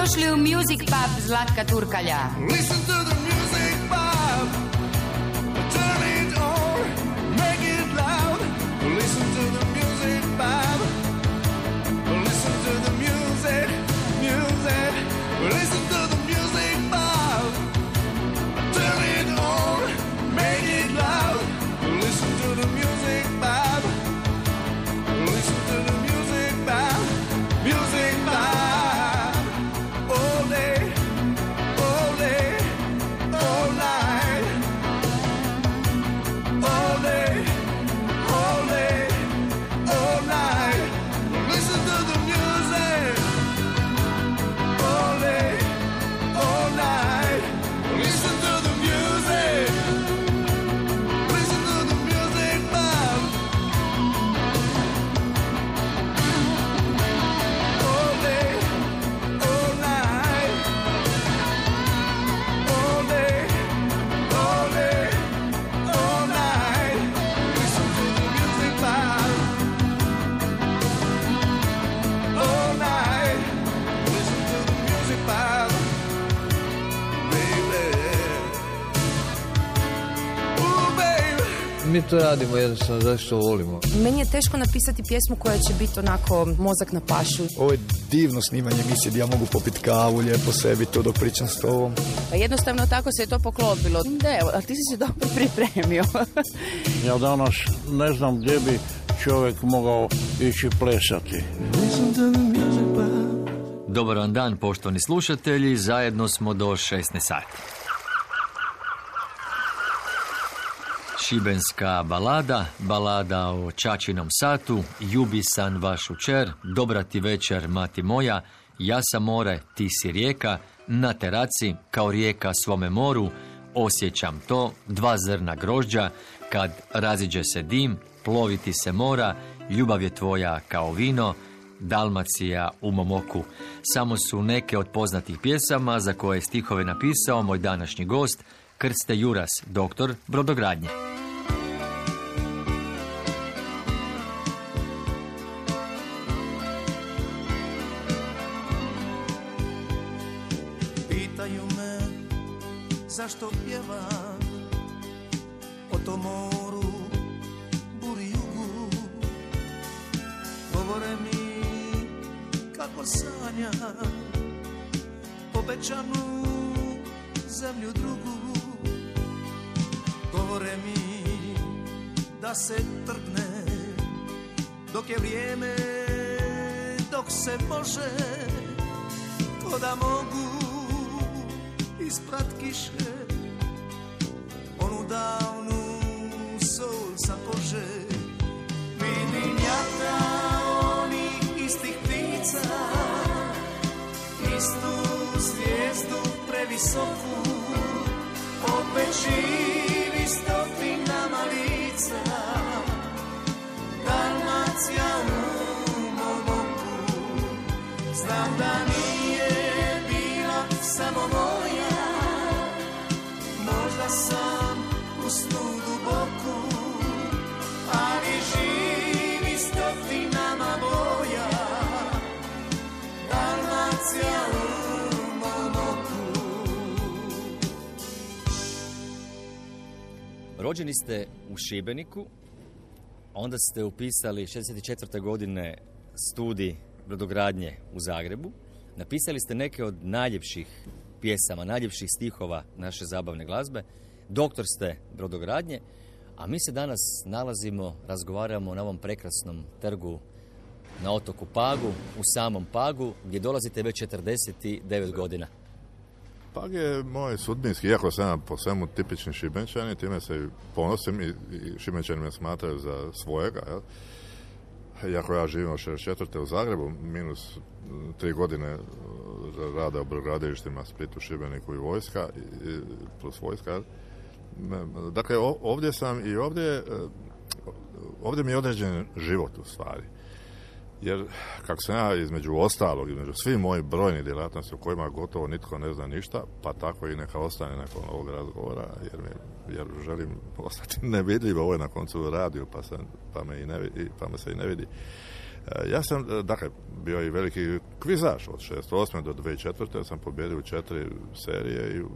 Dobrodošli u Music Pub Zlatka Turkalja. Listen to the Mi to radimo jednostavno zato što volimo. Meni je teško napisati pjesmu koja će biti onako mozak na pašu. Ovo je divno snimanje emisije gdje ja mogu popiti kavu, lijepo sebi to dok pričam s tobom. Pa jednostavno tako se je to poklopilo. Da, evo, a ti si se dobro pripremio. Ja danas ne znam gdje bi čovjek mogao ići plesati. Dobar vam dan, poštovani slušatelji. Zajedno smo do 16 sati. Šibenska balada, balada o Čačinom satu, Ljubi san vašu čer, Dobra ti večer, mati moja, Ja sam more, ti si rijeka, na teraci, kao rijeka svome moru, osjećam to, dva zrna grožđa, kad raziđe se dim, ploviti se mora, ljubav je tvoja kao vino, Dalmacija u mom oku. Samo su neke od poznatih pjesama za koje je stihove napisao moj današnji gost, Krste Juras, doktor brodogradnje. Zašto pjevam o tom moru, buri jugu. Govore mi kako sanjam obećanu zemlju drugu. Govore mi da se trgne dok je vrijeme, dok se može ko da mogu isprat kiše previsoku opet živi stotinama lica. Dalmacija u mom oku Znam da nije bila samo moja. Možda sam u Rođeni ste u Šibeniku, onda ste upisali 64. godine studij brodogradnje u Zagrebu. Napisali ste neke od najljepših pjesama, najljepših stihova naše zabavne glazbe. Doktor ste brodogradnje, a mi se danas nalazimo, razgovaramo na ovom prekrasnom trgu na otoku Pagu, u samom Pagu, gdje dolazite već 49 godina. Pag je moj sudbinski, iako sam po svemu tipični šibenčani, time se ponosim i, i šibenčani me smatraju za svojega, jel? Iako ja živim od 64. u Zagrebu, minus tri godine e, rada u brodogradilištima Splitu, Šibeniku i vojska, i, plus vojska, Dakle, ovdje sam i ovdje, e, ovdje mi je određen život u stvari. Jer, kako sam ja između ostalog, između svih mojih brojnih djelatnosti u kojima gotovo nitko ne zna ništa, pa tako i neka ostane nakon ovog razgovora, jer, mi, jer želim ostati nevidljiv, ovo je na koncu radio, pa, sam, pa, me i ne, pa me se i ne vidi. E, Ja sam, e, dakle, bio i veliki kvizaš od 68. do 2004. sam pobjedio u četiri serije i u,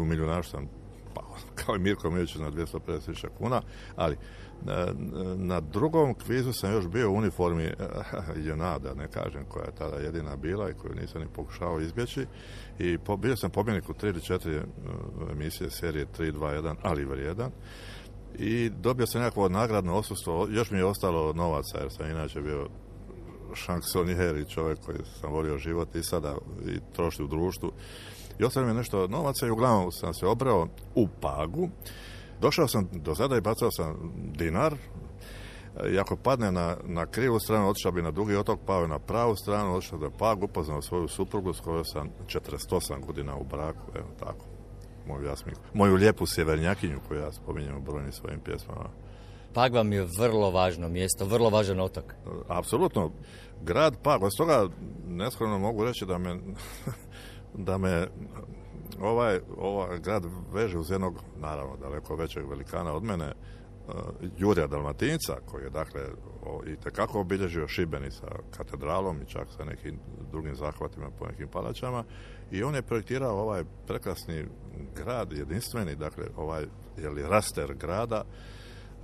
u milionašu sam pao, kao i Mirko Milić na 250.000 kuna, ali na, na drugom kvizu sam još bio u uniformi JNA, da ne kažem koja je tada jedina bila i koju nisam ni pokušao izbjeći i po, bio sam pobjednik u tri ili četiri e, emisije serije 3, 2, 1, ali vrijedan i dobio sam nekakvo nagradno osustvo, još mi je ostalo novaca jer sam inače bio šanksonijer i čovjek koji sam volio život i sada i troši u društvu. I ostalo mi nešto novaca i uglavnom sam se obrao u Pagu. Došao sam do zada i bacao sam dinar. I ako padne na, na krivu stranu, otišao bi na dugi otok, pao je na pravu stranu, otišao do Pag, upoznao svoju suprugu s kojoj sam 48 godina u braku, evo tako. Moju, Jasminku. moju lijepu sjevernjakinju koju ja spominjem u brojnim svojim pjesmama. Pag vam je vrlo važno mjesto, vrlo važan otok. Apsolutno. Grad Pag, od toga neskromno mogu reći da me, da me ovaj, ovaj grad veže uz jednog, naravno, daleko većeg velikana od mene, uh, Jurija Dalmatinca, koji je dakle i tekako obilježio Šibeni sa katedralom i čak sa nekim drugim zahvatima po nekim palačama. I on je projektirao ovaj prekrasni grad, jedinstveni, dakle ovaj je li raster grada,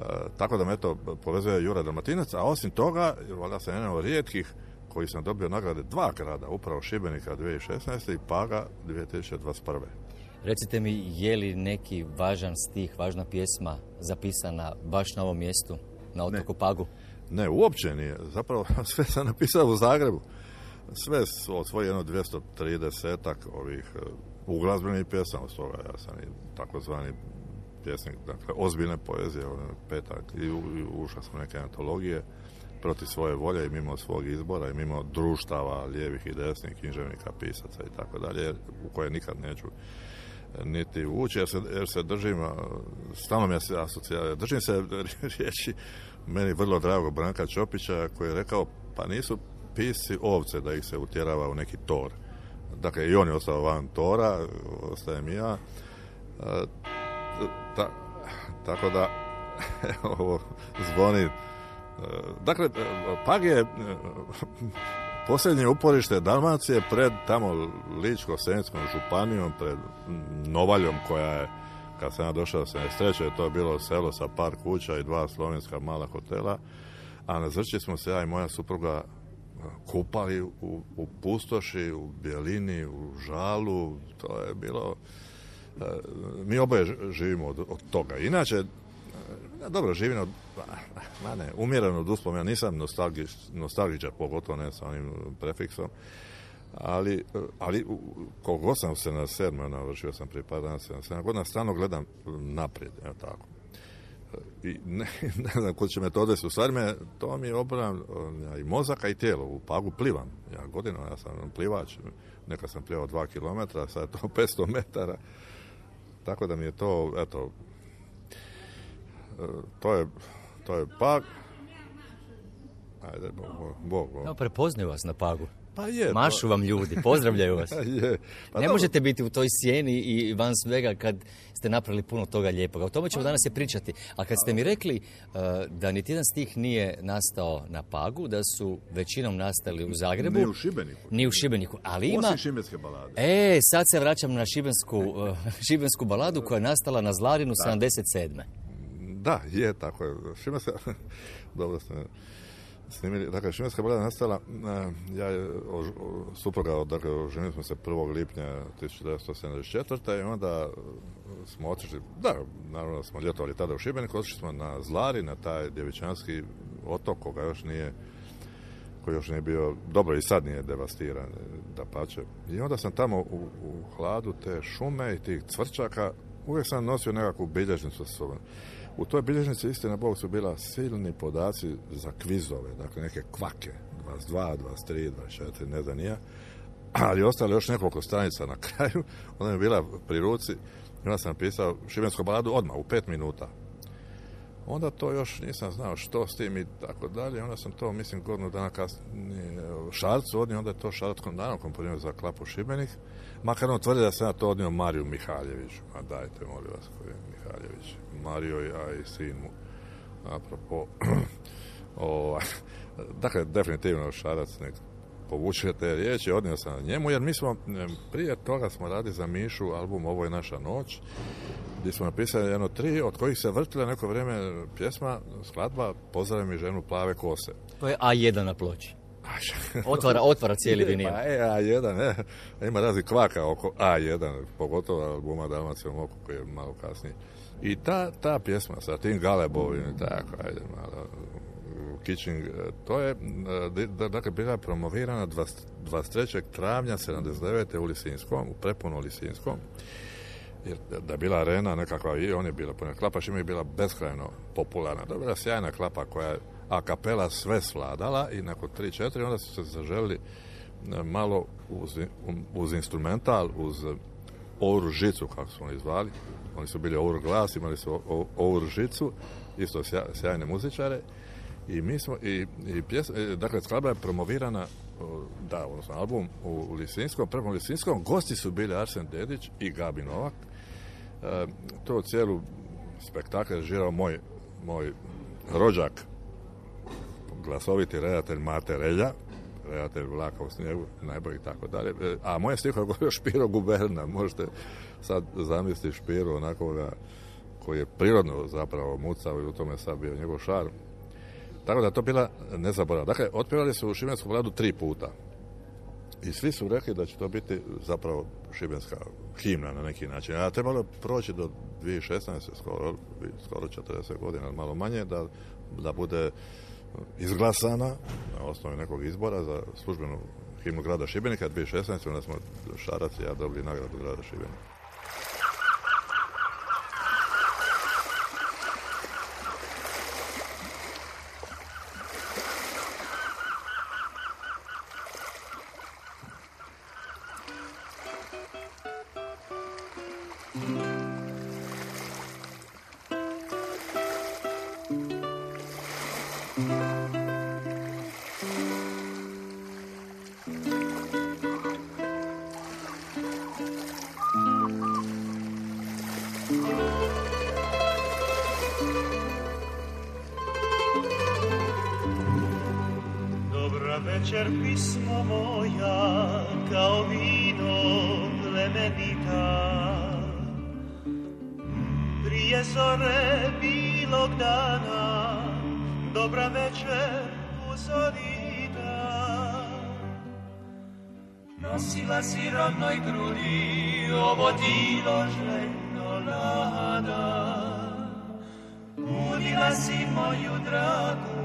E, tako da me to povezuje Jura Dalmatinac, a osim toga, valjda sam jedan od rijetkih koji sam dobio nagrade dva grada, upravo Šibenika 2016. i Paga 2021. Recite mi, je li neki važan stih, važna pjesma zapisana baš na ovom mjestu, na otoku Pagu? Ne, uopće nije. Zapravo sve sam napisao u Zagrebu. Sve su od svoje jedno 230 ovih e, uglazbenih pjesama, od toga ja sam i takozvani pjesnik, dakle, ozbiljne poezije, ono, petak, i, ušao sam u neke antologije protiv svoje volje i mimo svog izbora i mimo društava lijevih i desnih, književnika, pisaca i tako dalje, u koje nikad neću e, niti ući, jer se, jer se držim, a, stalno mi se asocijacija, držim se riječi meni vrlo drago Branka Čopića koji je rekao, pa nisu pisci ovce da ih se utjerava u neki tor. Dakle, i on je ostao van tora, ostajem i ja. E, ta, tako da ovo zvoni E, dakle e, Pag je e, posljednje uporište Dalmacije pred tamo Ličko-Senjskom županijom pred Novaljom koja je kad sam ja došao sa je to je bilo selo sa par kuća i dva slovenska mala hotela a na Zrči smo se ja i moja supruga e, kupali u, u pustoši, u bjelini, u žalu, to je bilo mi oboje živimo od, od toga. Inače, e, dobro, živim od, ma ne, umjeren od uspomena, nisam nostalgič, nostalgičar, pogotovo ne sa onim prefiksom, ali, ali koliko sam se na sedmoj navršio sam prije par dana, se na sedam godina, stalno gledam naprijed, evo tako. I ne, ne znam kud će me to odvesti. U stvari me, to mi je obran i mozaka i tijelo. U Pagu plivam. Ja godinama, ja sam plivač. Nekad sam plivao dva kilometra, sad je to 500 metara. Tako da mi je to, eto, to je, to je Pag. Ajde, Bog, Bog, Bog. No, prepoznaju vas na Pagu. Pa je. Mašu vam ljudi, pozdravljaju vas. to, je. Pa ne dobro. možete biti u toj sjeni i van svega kad ste napravili puno toga lijepoga. O tome Pa- ćemo danas i pričati. A kad ste mi rekli uh, da niti jedan stih nije nastao na Pagu, da su većinom nastali u Zagrebu. Ni u Šibeniku. Ni u Šibeniku, ali ima... Osim šibenske balade. E, sad se vraćam na šibensku, uh, šibensku baladu koja je nastala na Zlarinu 77. Da, je, tako je. Šibenska, dobro ste snimili. Dakle, Šibenska balada je nastala, e, ja o, o, supruga, dakle, oženili smo se 1. lipnja 1974. i onda smo otišli, da, naravno smo ljetovali tada u Šibeniku, otišli smo na Zlari, na taj djevičanski otok, koga još nije koji još nije bio, dobro i sad nije devastiran, da pače. I onda sam tamo u, u hladu te šume i tih cvrčaka, uvijek sam nosio nekakvu bilježnicu sa sobom. U toj bilježnici, istina Bog, su bila silni podaci za kvizove, dakle neke kvake, 22, 23, 24, ne znam nija, ali ostalo još nekoliko stranica na kraju, ona je bila pri ruci, i onda sam pisao šibensku baladu odmah, u pet minuta. Onda to još nisam znao što s tim i tako dalje. Onda sam to, mislim, godinu dana kasnije Šarcu odnio, onda je to Šaratskom danom komponirao za Klapu Šibenik. Makar on tvrdi da sam ja to odnio Mariju Mihaljeviću. Ma dajte, molim vas, koji je Mihaljević. Mario, ja i sin mu. Apropo, Ovaj, dakle, definitivno Šarac nek povuče te riječi, odnio sam na njemu, jer mi smo, prije toga smo radili za Mišu album Ovo je naša noć, gdje smo napisali jedno tri, od kojih se vrtila neko vrijeme pjesma, skladba Pozdravi mi ženu plave kose. To je A1 na ploči. Otvara, otvara cijeli vinil. Pa je A1, ne. Ima razni kvaka oko A1, pogotovo albuma Dalmacijom oku koji je malo kasnije. I ta, ta pjesma sa tim galebovim i tako, ajde malo, Kitching, to je, e, da- dakle, bila promovirana 20 23. travnja 79. u Lisinskom, u prepuno Lisinskom. Jer da- da je bila arena nekakva i on je bila puna. Klapa je bila beskrajno popularna. To je bila sjajna klapa koja je a kapela sve svladala i nakon 3-4 onda su se zaželi e, malo uz, uz instrumental, uz ouru žicu, kako su oni zvali. Oni su bili ouru glas, imali su o- o- ouru žicu, isto sja- sjajne muzičare. I mi smo, i, i pjes, e, dakle, skladba je promovirana, da, odnosno album u Lisinskom, prvom Lisinskom, gosti su bili Arsen Dedić i Gabi Novak. E, to cijelu spektakl je žirao moj, moj rođak, glasoviti redatelj Mate Relja, redatelj Vlaka u snijegu, najbolji i tako dalje. E, A moje stiho je govorio Špiro Guberna, možete sad zamisliti Špiro onakoga koji je prirodno zapravo mucao i u tome sad bio njegov šarm. Tako da to bila nezaboravna. Dakle, otpjevali su u Šibensku vladu tri puta. I svi su rekli da će to biti zapravo šibenska himna na neki način. A trebalo proći do 2016. skoro, skoro 40 godina, malo manje, da, da bude izglasana na osnovi nekog izbora za službenu himnu grada Šibenika 2016. onda smo Šarac i ja dobili nagradu grada Šibenika. Pismo moja, kao vino plemenita. Prije zore bilog dana, dobra večer uzorita. Nosila si rodnoj grudi, ovo dilo željno nada. Budila si moju dragu,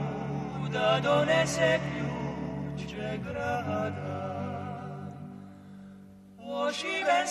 da donese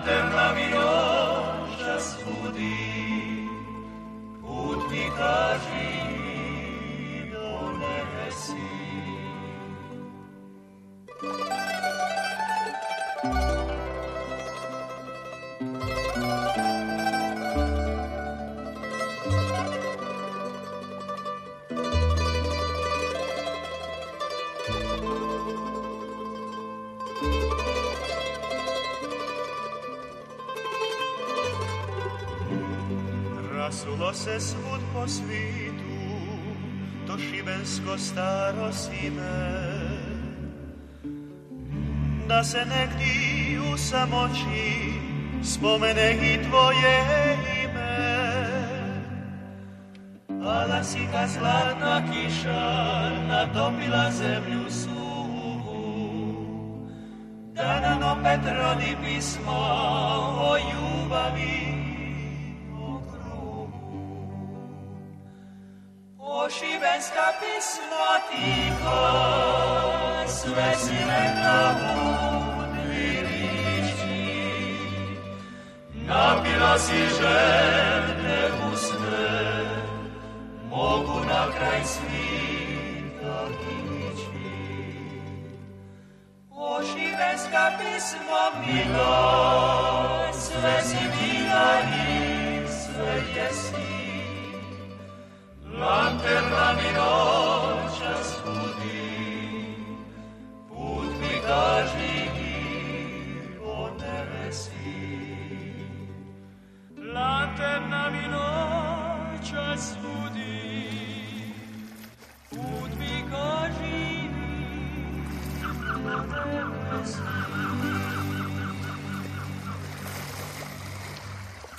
ante mravioșa scutii, put mi Se svud po svitu, to šibensko staro sime. Da se negdje u samoći spomene i tvoje ime. Pala si ka zlatna kiša, natopila zemlju suhu. Da nam opet rodi pismo o ljubavi šibenska pismo tiho, sve si rekla mudri riječi. Napila si željne usne, mogu na kraj svita ići. O šibenska Lord.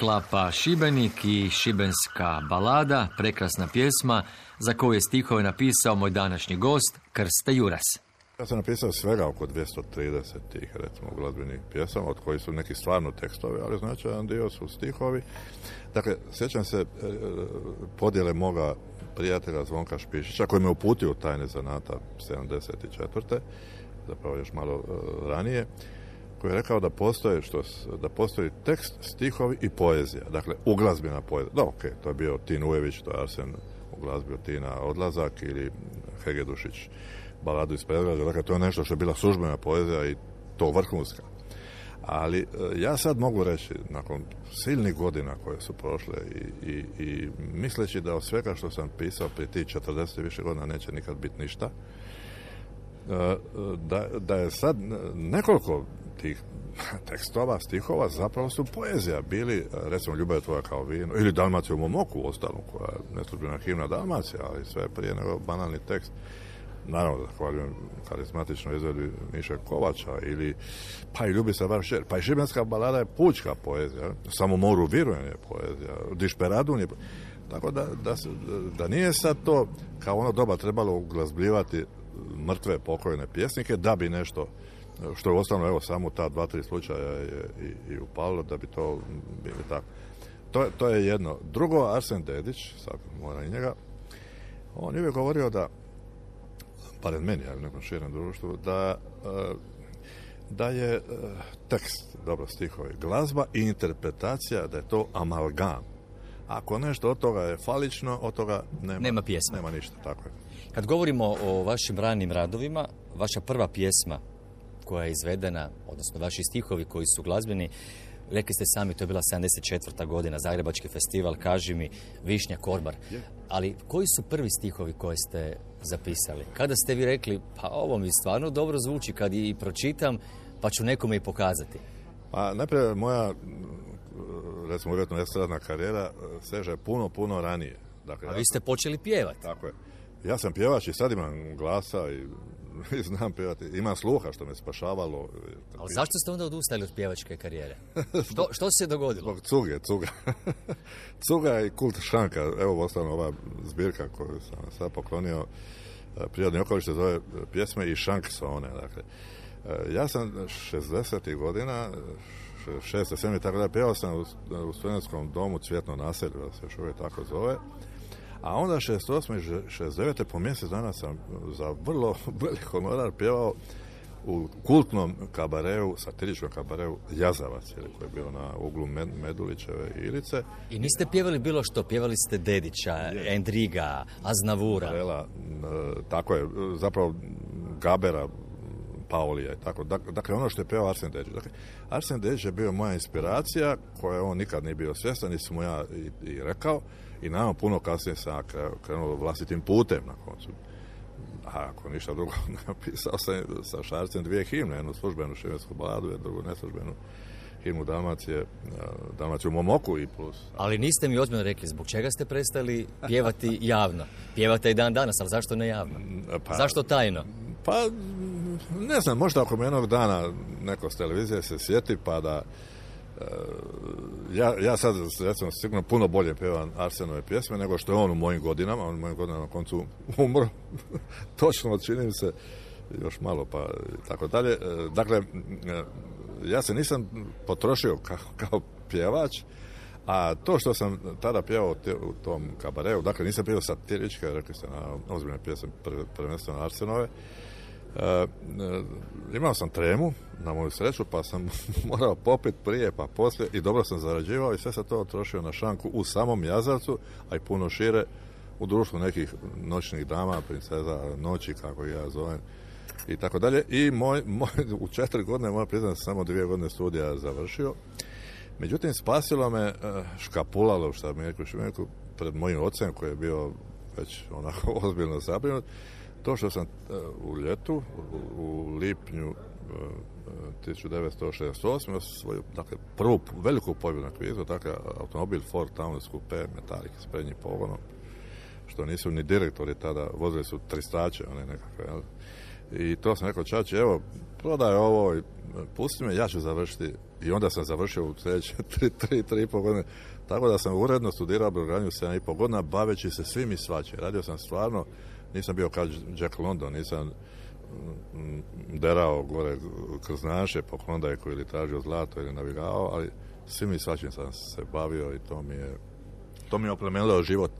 Klapa Šibenik i Šibenska balada, prekrasna pjesma za koju je stihove napisao moj današnji gost, Krste Juras. Ja sam napisao svega oko 230 tih, recimo, glazbenih pjesama, od kojih su neki stvarno tekstovi, ali značajan dio su stihovi. Dakle, sjećam se e, podjele moga prijatelja Zvonka Špišića, koji me uputio u tajne zanata 74. zapravo još malo e, ranije, koji je rekao da postoje što, da postoji tekst, stihovi i poezija. Dakle, uglazbena poezija. Da, ok, to je bio Tin Ujević, to je Arsen uglazbio Tina Odlazak ili Hegedušić baladu iz Predgrađa. Dakle, to je nešto što je bila službena poezija i to vrhunska. Ali e, ja sad mogu reći, nakon silnih godina koje su prošle i, i, i misleći da od svega što sam pisao prije tih 40 i više godina neće nikad biti ništa, e, da, da je sad nekoliko tih tekstova, stihova zapravo su poezija. Bili, e, recimo, Ljubav tvoja kao vino, ili Dalmacija u mom oku, u ostalom, koja je neslužbena himna Dalmacija, ali sve prije nego banalni tekst. Naravno, zahvaljujem karizmatičnoj izvedbi Miše Kovača ili pa i Ljubi se vaš šer. Pa i Šibenska balada je pučka poezija. Samo moru virujem je poezija. Dišperadun je tako da, da, da nije sad to kao ono doba trebalo uglazbljivati mrtve pokojne pjesnike da bi nešto što je ostalo evo samo ta dva, tri slučaja je i, i upalo da bi to bili tako. To, to je jedno. Drugo, Arsen Dedić, sad mora i njega, on je uvijek govorio da barem meni, u nekom širem društvu, da, e, da je e, tekst, dobro stihovi, glazba i interpretacija, da je to amalgam. Ako nešto od toga je falično, od toga nema, Nema pjesme. Nema ništa, tako je. Kad govorimo o vašim ranim radovima, vaša prva pjesma koja je izvedena, odnosno vaši stihovi koji su glazbeni, rekli ste sami, to je bila 74. godina, Zagrebački festival, kaži mi, Višnja Korbar. Ali koji su prvi stihovi koje ste zapisali? Kada ste vi rekli, pa ovo mi stvarno dobro zvuči kad i pročitam, pa ću nekome i pokazati. Pa najprije moja, recimo uvjetno estradna karijera e, seže puno, puno ranije. Dakle, A vi ste počeli pjevati. Tako je. Ja sam pjevač i sad imam glasa i, i znam pjevati. Imam sluha što me spašavalo. Ali zašto ste onda odustali od pjevačke karijere? Što, što se dogodilo? Zbog cuge, cuga. cuga i kult šanka. Evo, ostalo ova zbirka koju sam sad poklonio. e, Prirodni okoliš se zove pjesme i šank one. Dakle, E, ja sam 60. godina, 6. 7. tako da pjevao sam u, u studentskom domu Cvjetno naselje, da se još uvijek tako zove. A onda 68. i 69. po mjesec dana sam za vrlo velik honorar pjevao u kultnom kabareu, satiričkom kabareu Jazavac, ili koji je bio na uglu Med- Medulićeve i Ilice. I niste pjevali bilo što, pjevali ste Dedića, Endriga, Aznavura. Tako je, zapravo Gabera, Paulija i tako. Dak- Dakle, ono što je pevao Arsen Dedić. Dakle, Arsen Dedić je bio moja inspiracija koja on nikad nije bio svjestan, nisam mu ja i, i rekao. I naravno puno kasnije sam krenuo vlastitim putem na koncu. A ako ništa drugo, napisao sam sa Šarcem dvije himne, jednu službenu šibensku baladu, jednu drugu neslužbenu himnu Dalmacije, a, Dalmaciju u mom oku i plus. Ali niste mi ozbiljno rekli zbog čega ste prestali pjevati javno. Pjevate i dan danas, ali zašto ne javno? Pa, Zašto tajno? Pa, ne znam, možda ako me jednog dana neko s televizije se sjeti pa da e, ja, ja sad recimo sigurno puno bolje pevam Arsenove pjesme nego što je on u mojim godinama, on u mojim godinama na koncu umro, točno čini mi se još malo pa tako dalje. E, Dakle, e, ja se nisam potrošio kao, kao pjevač, a to što sam tada pjevao u tom kabareu, dakle nisam pjevao satiričke, rekli ste na ozbiljne pjesme, prve- prvenstveno Arsenove, E, e, imao sam tremu, na moju sreću, pa sam morao popit prije pa poslije i dobro sam zarađivao i sve sam to trošio na šanku u samom Jazavcu, a i puno šire u društvu nekih noćnih dama, princeza noći, kako ja zovem, i tako dalje. I moj, moj, u četiri godine, moram priznati, sam samo dvije godine studija završio. Međutim, spasilo me eh, škapulalo, što mi rekao pred mojim ocem koji je bio već onako ozbiljno zabrinut, to što sam eh, u ljetu, u, u lipnju eh, 1968. svoju, dakle, prvu veliku pobjedu na kvizu, dakle, automobil Ford Taunus Coupe, metalik s prednjim pogonom, što nisu ni direktori tada, vozili su tristače, one nekakve, jel? I to sam rekao, čači, evo, prodaj ovo i pusti me, ja ću završiti. I onda sam završio u sljedeće tri, tri, tri i pol godine. Tako da sam uredno studirao brodogradnju 7 i pol godina, baveći se svim i svačim. Radio sam stvarno, nisam bio kao Jack London, nisam derao gore kroz naše po Klondajku ili tražio zlato ili navigao, ali svim i svačim sam se bavio i to mi je, to mi je oplemenilo život.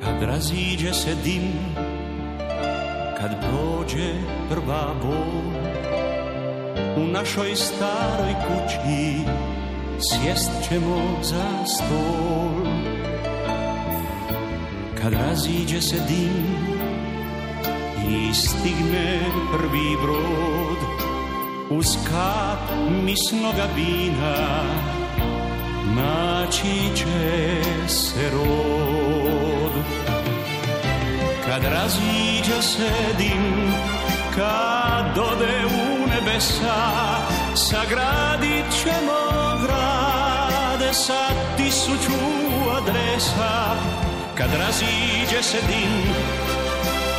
Kad raziđe se dim, kad prođe prva bol, u našoj staroj kući sjest ćemo za stol. Kad raziđe se dim i stigne prvi brod, uz kap misnoga vina naći će se rod. Kad raziđe se dim, kad ode u nebesa, sagradit ćemo grade sa tisuću adresa. Kad raziđe se dim,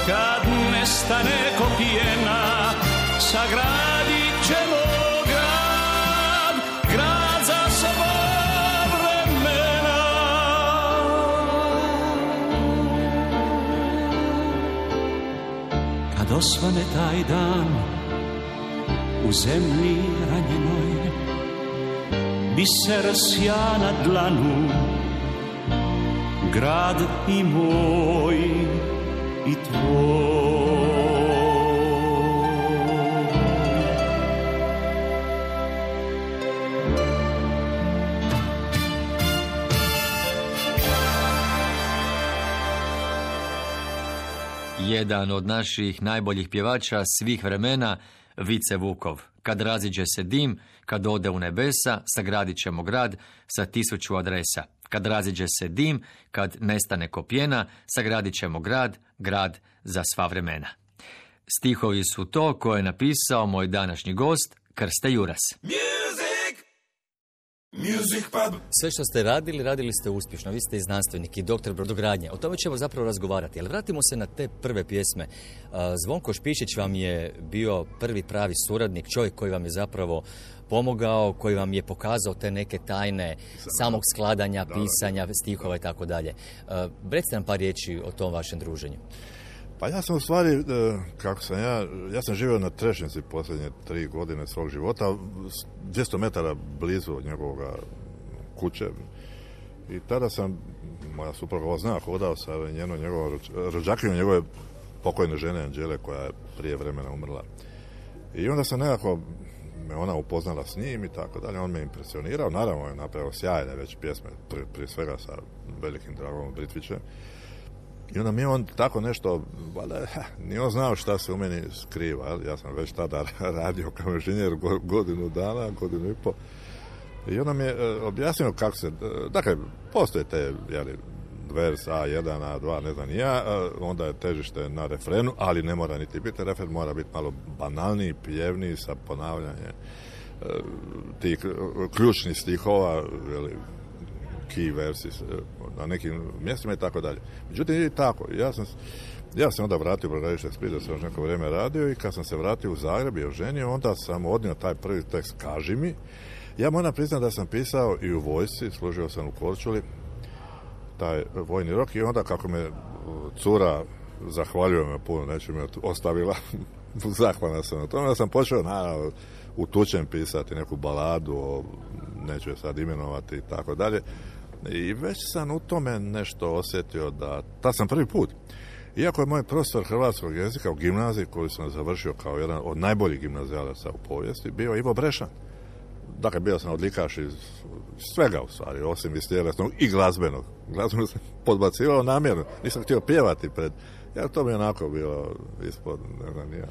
kad nestane kopijena, sagradit Kad taj dan u zemlji ranjenoj, biser sja na dlanu, grad i moj i tvoj. Jedan od naših najboljih pjevača svih vremena, Vice Vukov. Kad raziđe se dim, kad ode u nebesa, sagradit ćemo grad sa tisuću adresa. Kad raziđe se dim, kad nestane kopjena, sagradit ćemo grad, grad za sva vremena. Stihovi su to koje je napisao moj današnji gost, Krste Juras. Sve što ste radili, radili ste uspješno. Vi ste i znanstvenik i doktor brodogradnje. O tome ćemo zapravo razgovarati. Ali vratimo se na te prve pjesme. A, Zvonko Špišić vam je bio prvi pravi suradnik, čovjek koji vam je zapravo pomogao, koji vam je pokazao te neke tajne samog skladanja, pisanja, stihova i tako dalje. A, Recite nam par riječi o tom vašem druženju. Pa ja sam u stvari, e, kako sam ja, ja sam živio na Trešnici posljednje tri godine svog života, s 200 metara blizu od njegovoga kuće. I tada sam, moja supruga ovo zna, hodao sa njenom njegovom rođakinjom njegove pokojne žene Anđele koja je prije vremena umrla. I onda sam nekako me ona upoznala s njim i tako dalje, on me impresionirao, naravno je napravio sjajne već pjesme, prije svega sa velikim dragom Britvićem. I onda mi on tako nešto, valjda, nije on znao šta se u meni skriva. Ja sam već tada radio kao inženjer go- godinu dana, godinu i pol. I onda mi je e, objasnio kako se, e, dakle, postoje te, jeli, vers A1, A2, ne znam ni ja, e, onda je težište na refrenu, ali ne mora niti biti refren, mora biti malo banalniji, pjevniji sa ponavljanjem tih ključnih stihova, jeli, key verses e, na nekim mjestima i tako dalje. Međutim, i tako, ja sam, ja sam onda vratio u Brodarište Split, da sam još neko vrijeme radio i kad sam se vratio u Zagreb i oženio, onda sam odnio taj prvi tekst Kaži mi. Ja moram priznati da sam pisao i u vojsci, služio sam u Korčuli, taj vojni rok i onda kako me uh, cura zahvaljuje me puno, neću me ostavila, zahvalna sam na tome, da sam počeo naravno u tučem pisati neku baladu, o, neću je sad imenovati i tako dalje. I već sam u tome nešto osjetio da, ta sam prvi put. Iako je moj profesor hrvatskog jezika u gimnaziji koju sam završio kao jedan od najboljih gimnazijalaca u povijesti, bio Ivo Brešan. Dakle, bio sam odlikaš iz svega u stvari, osim iz tjelesnog i glazbenog. Glazbenog sam podbacivao namjerno. Nisam htio pjevati pred... Ja, to mi je onako bilo ispod, ne znam, nije.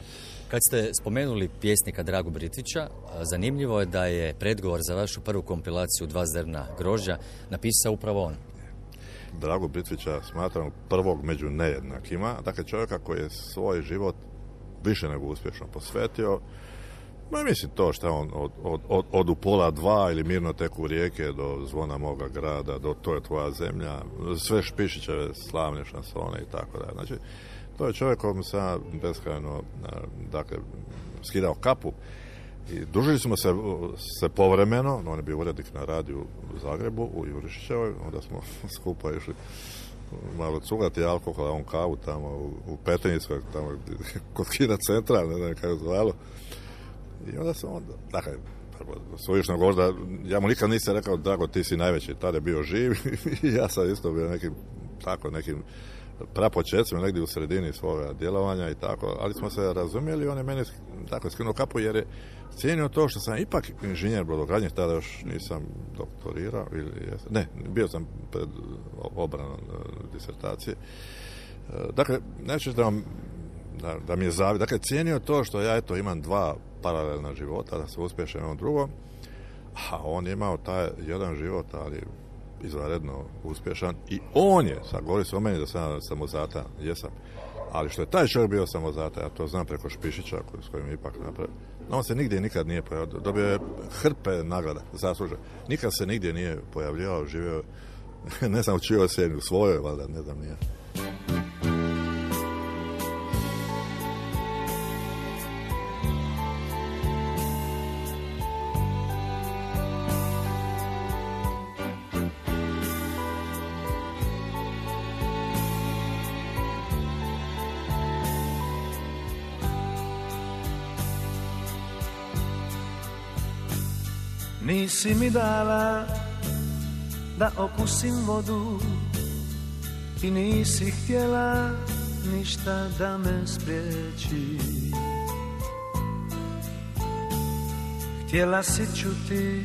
Kad ste spomenuli pjesnika Dragu Britića, zanimljivo je da je predgovor za vašu prvu kompilaciju Dva zrna grožđa napisao upravo on. Dragu Britvića smatram prvog među nejednakima, dakle čovjeka koji je svoj život više nego uspješno posvetio. Ma mislim to što on od, od, od, od u pola dva ili mirno teku rijeke do zvona moga grada, do to je tvoja zemlja, sve Špišićeve slavne šansone i tako da. Znači, to je čovjek kojem sam beskrajno, a, dakle, skidao kapu. I družili smo se, se povremeno, on je bio urednik na radiju u Zagrebu, u Jurišićevoj, onda smo skupa išli malo cugati alkohol, on kavu tamo u, u tamo kod Kina centra, ne znam kako zvalo. I onda sam onda, dakle, prvo, suvišno govor da, ja mu nikad nisam rekao, Drago, ti si najveći, tada je bio živ i ja sam isto bio nekim, tako, nekim prapočecima, negdje u sredini svoga djelovanja i tako, ali smo se razumjeli, on je meni tako skinuo kapu jer je cijenio to što sam ipak inženjer brodogradnje, tada još nisam doktorirao, ili jesam, ne, bio sam pred obranom e, disertacije. E, Dakle, neću da vam da, mi je zavid. Dakle, cijenio to što ja eto imam dva paralelna života, da se uspješan jedno drugo, a on je imao taj jedan život, ali izvanredno uspješan i on je, sad govori se o meni da sam ja samozatan, jesam, ali što je taj čovjek bio samozatan, ja to znam preko Špišića s kojim ipak napravio, no on se nigdje nikad nije pojavio, dobio je hrpe nagrada, zasluže. Nikad se nigdje nije pojavljivao, živio, ne znam u čijoj sjeni, u svojoj, valjda, ne znam nije. Nisi mi dala da okusim vodu I nisi htjela ništa da me spriječi. Htjela si čuti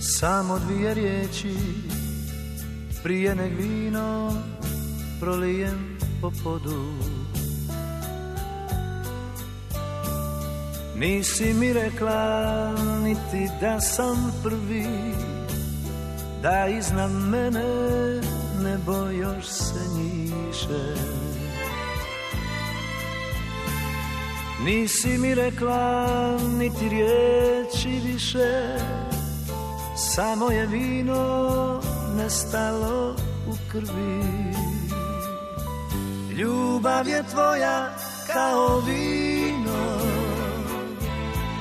samo dvije riječi. Prije nek vino prolijem po podu Nisi mi rekla niti da sam prvi Da iznad mene nebo još se njiše Nisi mi rekla niti riječi više Samo je vino nestalo u krvi. Ljubav je tvoja kao vino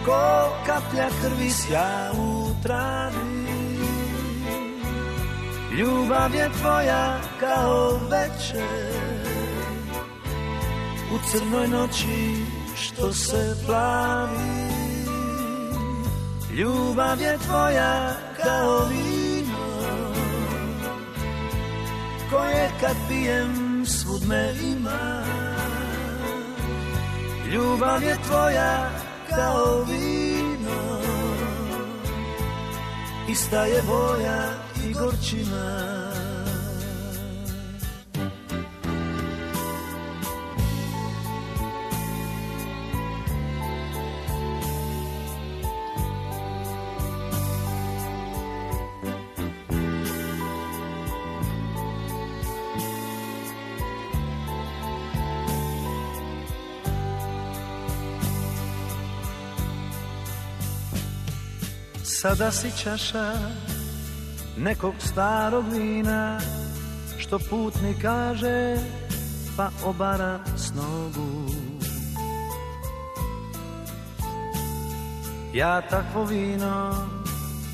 Ko kaplja krvi sja u travi Ljubav je tvoja kao večer U crnoj noći što se plavi. Ljubav je tvoja kao vino Koje kad pijem svud me ima. Ljubav je tvoja kao vino Ista je boja i gorčina Sada si čaša nekog starog vina Što putnik kaže pa obara s nogu. Ja takvo vino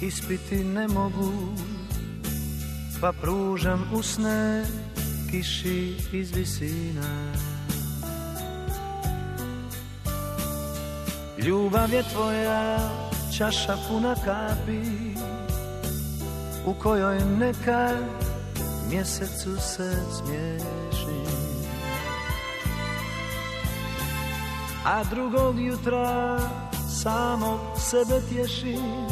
ispiti ne mogu Pa pružam usne kiši iz visina. Ljubav je tvoja čaša puna kapi u kojoj neka mjesecu se smiješim A drugog jutra samo sebe tješim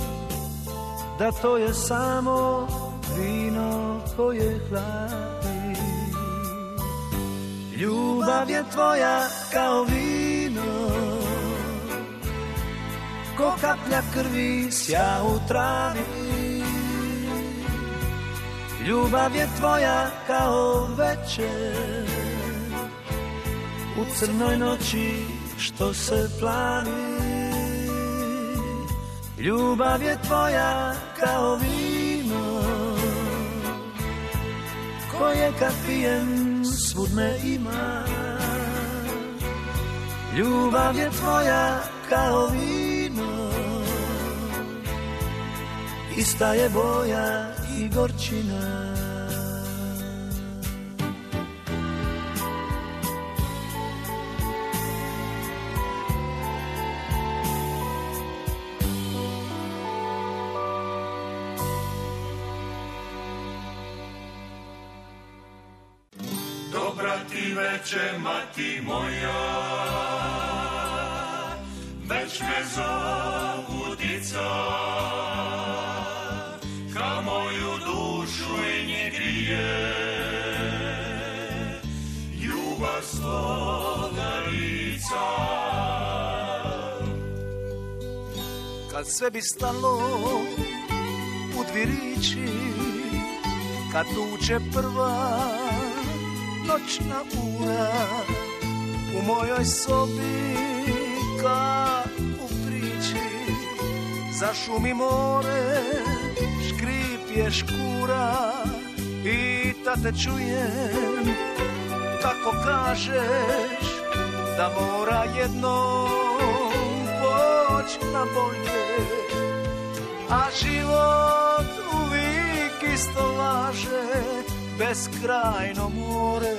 Da to je samo vino koje hladi Ljubav je tvoja kao vino Ko kaplja krvi sja u travi. Ljubav je tvoja kao večer U crnoj noći što se plavi Ljubav je tvoja kao vino Koje kad pijem svud me ima. Ljubav je tvoja kao vino Ista je boja i gorčina. Dobra ti veče, mati moja, sve bi stalo u dvirići Kad tuče prva noćna ura U mojoj sobi ka u priči Zašumi more, škripje škura I ta te čujem kako kažeš Da mora jednom poć na bolje A život uvijek isto važe Beskrajno more,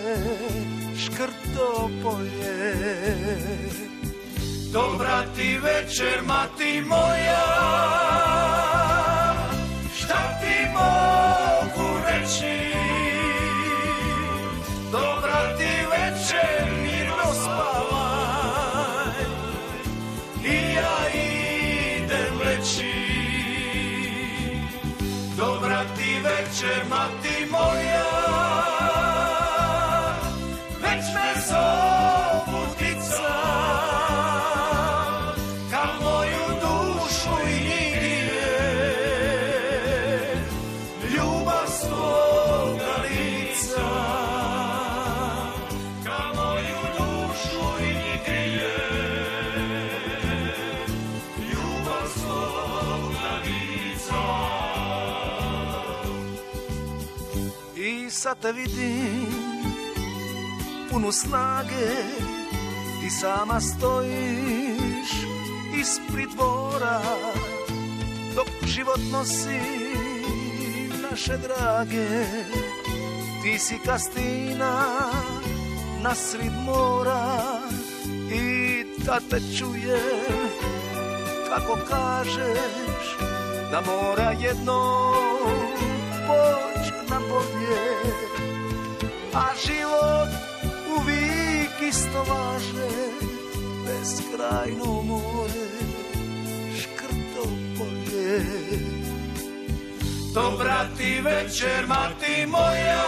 škrto polje. Dobra ti večer, mati moja, ti te vidim punu snage Ti sama stojiš ispred dvora Dok život nosi naše drage. Ti si kastina nasrid mora I da te čujem kako kažeš Da mora jednom poć na bolje A život uvijek isto važe. Beskrajno more, škrto polje. Dobra ti večer, mati moja,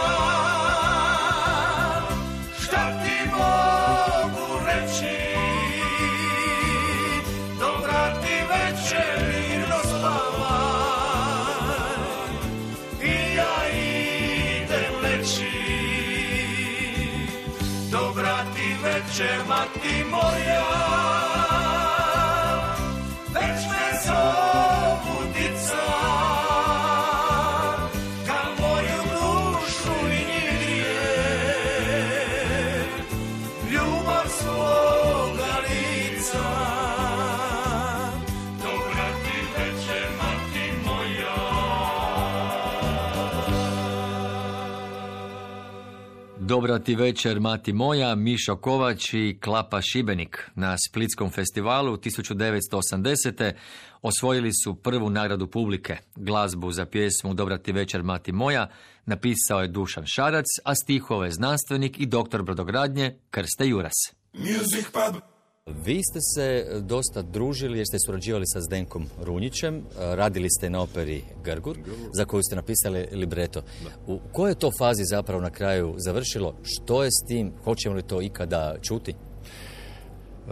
ti večer, mati moja, Dobra ti večer, mati moja, Mišo Kovač i Klapa Šibenik. Na Splitskom festivalu 1980. osvojili su prvu nagradu publike. Glazbu za pjesmu Dobra ti večer, mati moja napisao je Dušan Šarac, a stihove znanstvenik i doktor brodogradnje Krste Juras. Music pub. Vi ste se dosta družili jer ste surađivali sa Zdenkom Runjićem, radili ste na operi Grgur, za koju ste napisali libreto. U kojoj je to fazi zapravo na kraju završilo? Što je s tim? Hoćemo li to ikada čuti?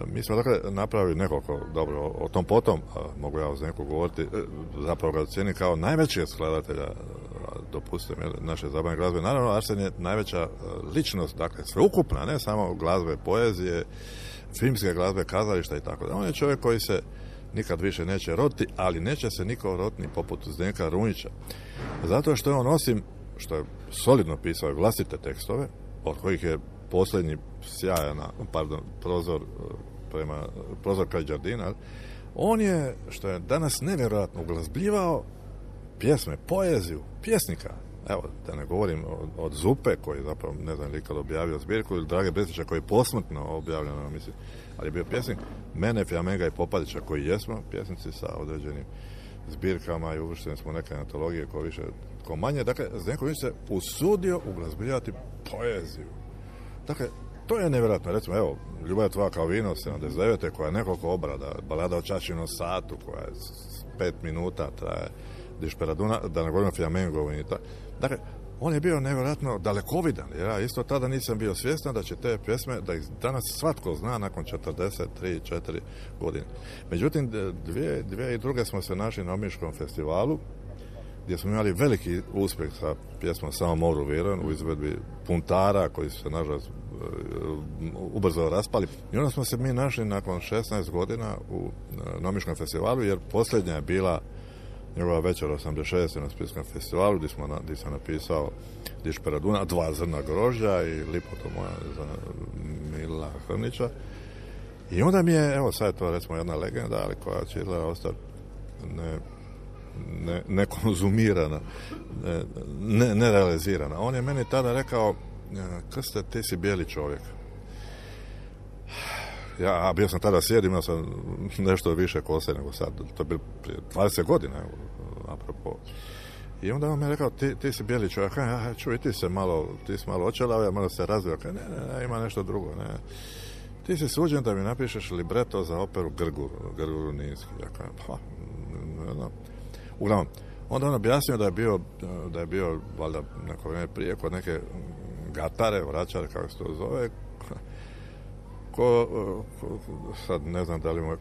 Mi smo dakle napravili nekoliko, dobro, o tom potom, mogu ja uz neko govoriti, e, zapravo ga cijenim kao najvećeg skladatelja, dopustim, naše zabavne glazbe. Naravno, Arsen je najveća e, ličnost, dakle, sveukupna, ne samo glazbe, poezije, filmske glazbe, kazališta i tako da. On je čovjek koji se nikad više neće roti, ali neće se niko rotni poput Zdenka Runjića. Zato što je on osim što je solidno pisao vlastite tekstove, od kojih je posljednji sjajan, pardon, prozor e, prema prozor kraj Đardina, on je, što je danas nevjerojatno uglazbljivao pjesme, poeziju, pjesnika. Evo, da ne govorim od, Zupe, koji je zapravo, ne znam, nikad objavio zbirku, ili Drage Brestića, koji je posmrtno objavljeno, mislim, ali je bio pjesnik. Mene, Fjamenga i Popadića, koji jesmo pjesnici sa određenim zbirkama i uvršteni smo neke antologije koje više, ko manje. Dakle, Zdenko Vinč se usudio uglazbljivati poeziju. Dakle, to je nevjerojatno. Recimo, evo, Ljubav tvoja kao vino, 79. koja je nekoliko obrada, balada o čačinom satu, koja je pet minuta, traje Dišperaduna, da ne govorim o i tako. Dakle, on je bio nevjerojatno dalekovidan, ja isto tada nisam bio svjestan da će te pjesme, da ih danas svatko zna nakon 43, 4 godine. Međutim, dvije, dvije i druge smo se našli na Omiškom festivalu, gdje smo imali veliki uspjeh sa pjesmom Samo moru vjerujem u izvedbi puntara koji su se nažalost e, ubrzo raspali. I onda smo se mi našli nakon 16 godina u e, Nomiškom festivalu jer posljednja je bila njegova večer 86. na Splitskom festivalu gdje, smo gdje sam napisao Dišperaduna, dva zrna grožđa i Lipoto moja za Mila Hrnića. I onda mi je, evo sad je to recimo jedna legenda, ali koja će izgleda ostati ne, ne, nekonzumirana, ne, ne, nerealizirana. On je meni tada rekao, e, Krste, ti si bijeli čovjek. Ja, bio sam tada sjed, imao sam nešto više kose nego sad. To je bilo prije 20 godina, apropo. I onda on mi je rekao, ti, ti si bijeli čovjek. Ja, čuj, ti se malo, ti si malo očelav, malo se razvio. Ne, ne, ne, ima nešto drugo, ne. Ti si suđen da mi napišeš libreto za operu Grgur, Grgur Ninski. Ja kažem, pa, ne znam. Uglavnom, onda on objasnio da je bio, da je bio valjda neko vrijeme prije kod neke gatare, vraćare, kako se to zove, ko, sad ne znam da li mu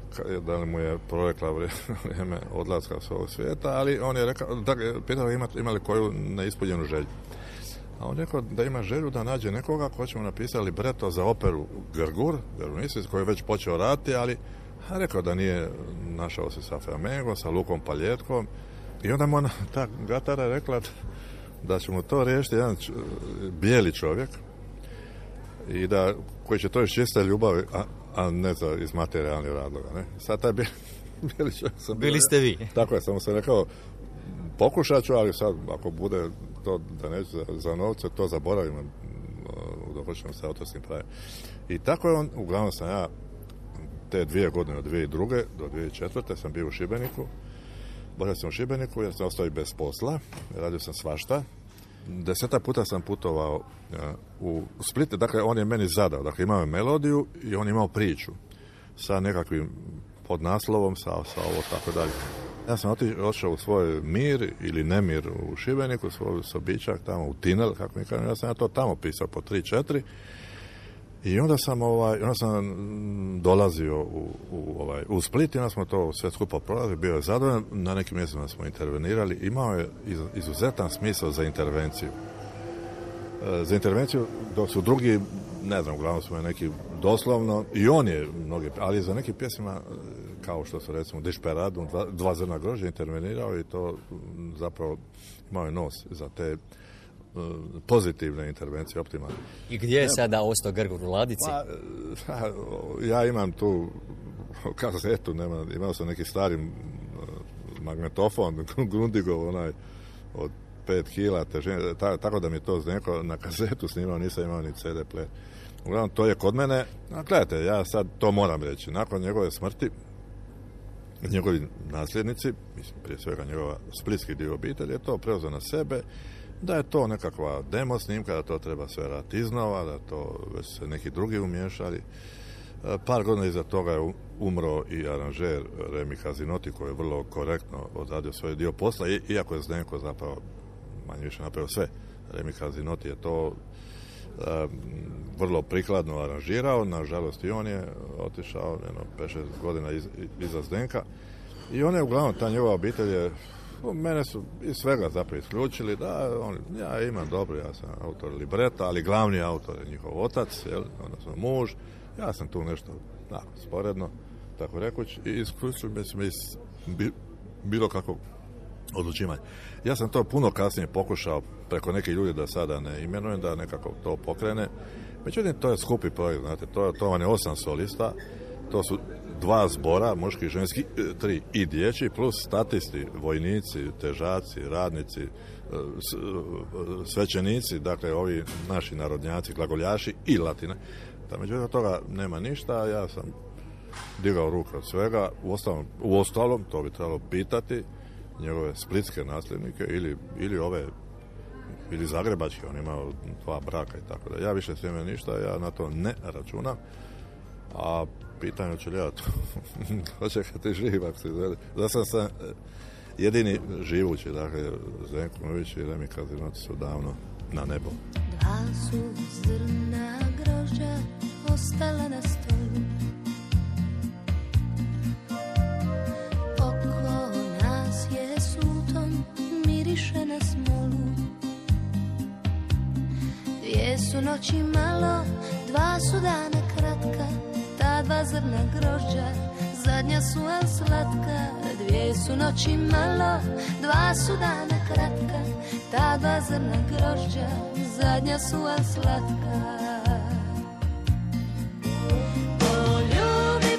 da li mu je prorekla vrijeme odlaska s ovog svijeta, ali on je rekao, dakle, pitao ima, ima li koju neispunjenu želju. A on rekao da ima želju da nađe nekoga ko će mu napisati libreto za operu Grgur, Grunisis, koji je već počeo raditi, ali a rekao da nije našao se sa Flamengo, sa Lukom Paljetkom. I onda mu ona, ta gatara rekla da će mu to riješiti jedan bijeli čovjek i da koji će to iz čiste ljubavi, a, a ne za, iz materijalnih razloga. Ne? Sad taj bijeli čovjek sam Bili ste vi. Tako je, samo sam rekao, pokušat ću, ali sad ako bude to da neću za, za novce, to zaboravim uh, da hoćemo sa autorskim pravima. I tako je on, uglavnom sam ja te dvije godine od 2002. do 2004. sam bio u Šibeniku. Borio sam u Šibeniku jer sam ostao i bez posla. Radio sam svašta. Deseta puta sam putovao uh, u Split. Dakle, on je meni zadao. Dakle, imao je melodiju i on je imao priču sa nekakvim podnaslovom, sa, sa ovo tako dalje. Ja sam oti- otišao u svoj mir ili nemir u Šibeniku, svoj sobičak tamo u Tinel, kako mi kažem, ja sam ja to tamo pisao po 3-4 i onda sam, ovaj, onda sam mm, dolazio u, u, ovaj, u Split i onda smo to sve skupa prolazili, bio je zadovoljan, na nekim mjestima smo intervenirali, imao je iz- izuzetan smisao za intervenciju. E, Za intervenciju, dok su drugi, ne znam, uglavnom smo neki doslovno, i on je mnogi, ali za nekim pjesmima, e, kao što su recimo Dišperadum, dva, dva zrna grožđa intervenirao i to zapravo imao je nos za te pozitivne intervencije, optimalne. I gdje je sada ostao Grgur u ladici? Pa, ha, ja imam tu kazetu, nema, imao sam neki stari m, magnetofon, Grundigov, onaj, od 5 kila težine, ta- tako da mi je to neko na kazetu snimao, nisam imao ni CD play. Uglavnom, to je kod mene, a gledajte, ja sad to moram reći, nakon njegove smrti, njegovi nasljednici, mislim prije svega njegova splitski dio obitelji, je to preuzeo na sebe, da je to nekakva demo snimka, da to treba sve raditi iznova, da to već se neki drugi umješali. E, Par godina iza toga je umro i aranžer Remi Kazinoti koji je vrlo korektno odradio svoj dio posla, iako je Zdenko zapravo manje više napravio sve. Remi Kazinoti je to e, vrlo prikladno aranžirao, nažalost i on je otišao jedno 5-6 godina iz, iza Zdenka i on je uglavnom, ta njegova obitelj je mene su iz svega zapravo isključili da on, ja imam dobro, ja sam autor libreta, ali glavni autor je njihov otac, jel, odnosno muž, ja sam tu nešto da, sporedno, tako rekuć, i isključili me iz bi- bilo kakvog odlučivanja. Ja sam to puno kasnije pokušao preko nekih ljudi da sada ne imenujem, da nekako to pokrene. Međutim, to je skupi projekt, znate, to, to vam je osam solista, to su dva zbora, muški i ženski, e, tri i dječji, plus statisti, vojnici, težaci, radnici, e, e, svećenici, dakle ovi naši narodnjaci, glagoljaši i latine. Da, međutim, toga nema ništa, ja sam digao ruke od svega, u ostalom, u ostalom to bi trebalo pitati njegove splitske nasljednike ili, ili ove ili zagrebačke, on ima dva braka i tako da. Ja više s ništa, ja na to ne računam. A pitanje li ja to hoće kad ti živ ako. Da sam sam eh, jedini živući, dakle Zdenko Nović i Remi Kazinović su davno na nebo. Dva su zrna grožđa ostala na stolu Oko nas je sutom miriše na smolu Dvije su noći malo, dva su dana kratka Ta dva zrna grožđa, zadnja su al slatka Dvije su noći malo, dva su dana kratka. Ta dva zrna grožđa, zadnja su al slatka. Poljubi,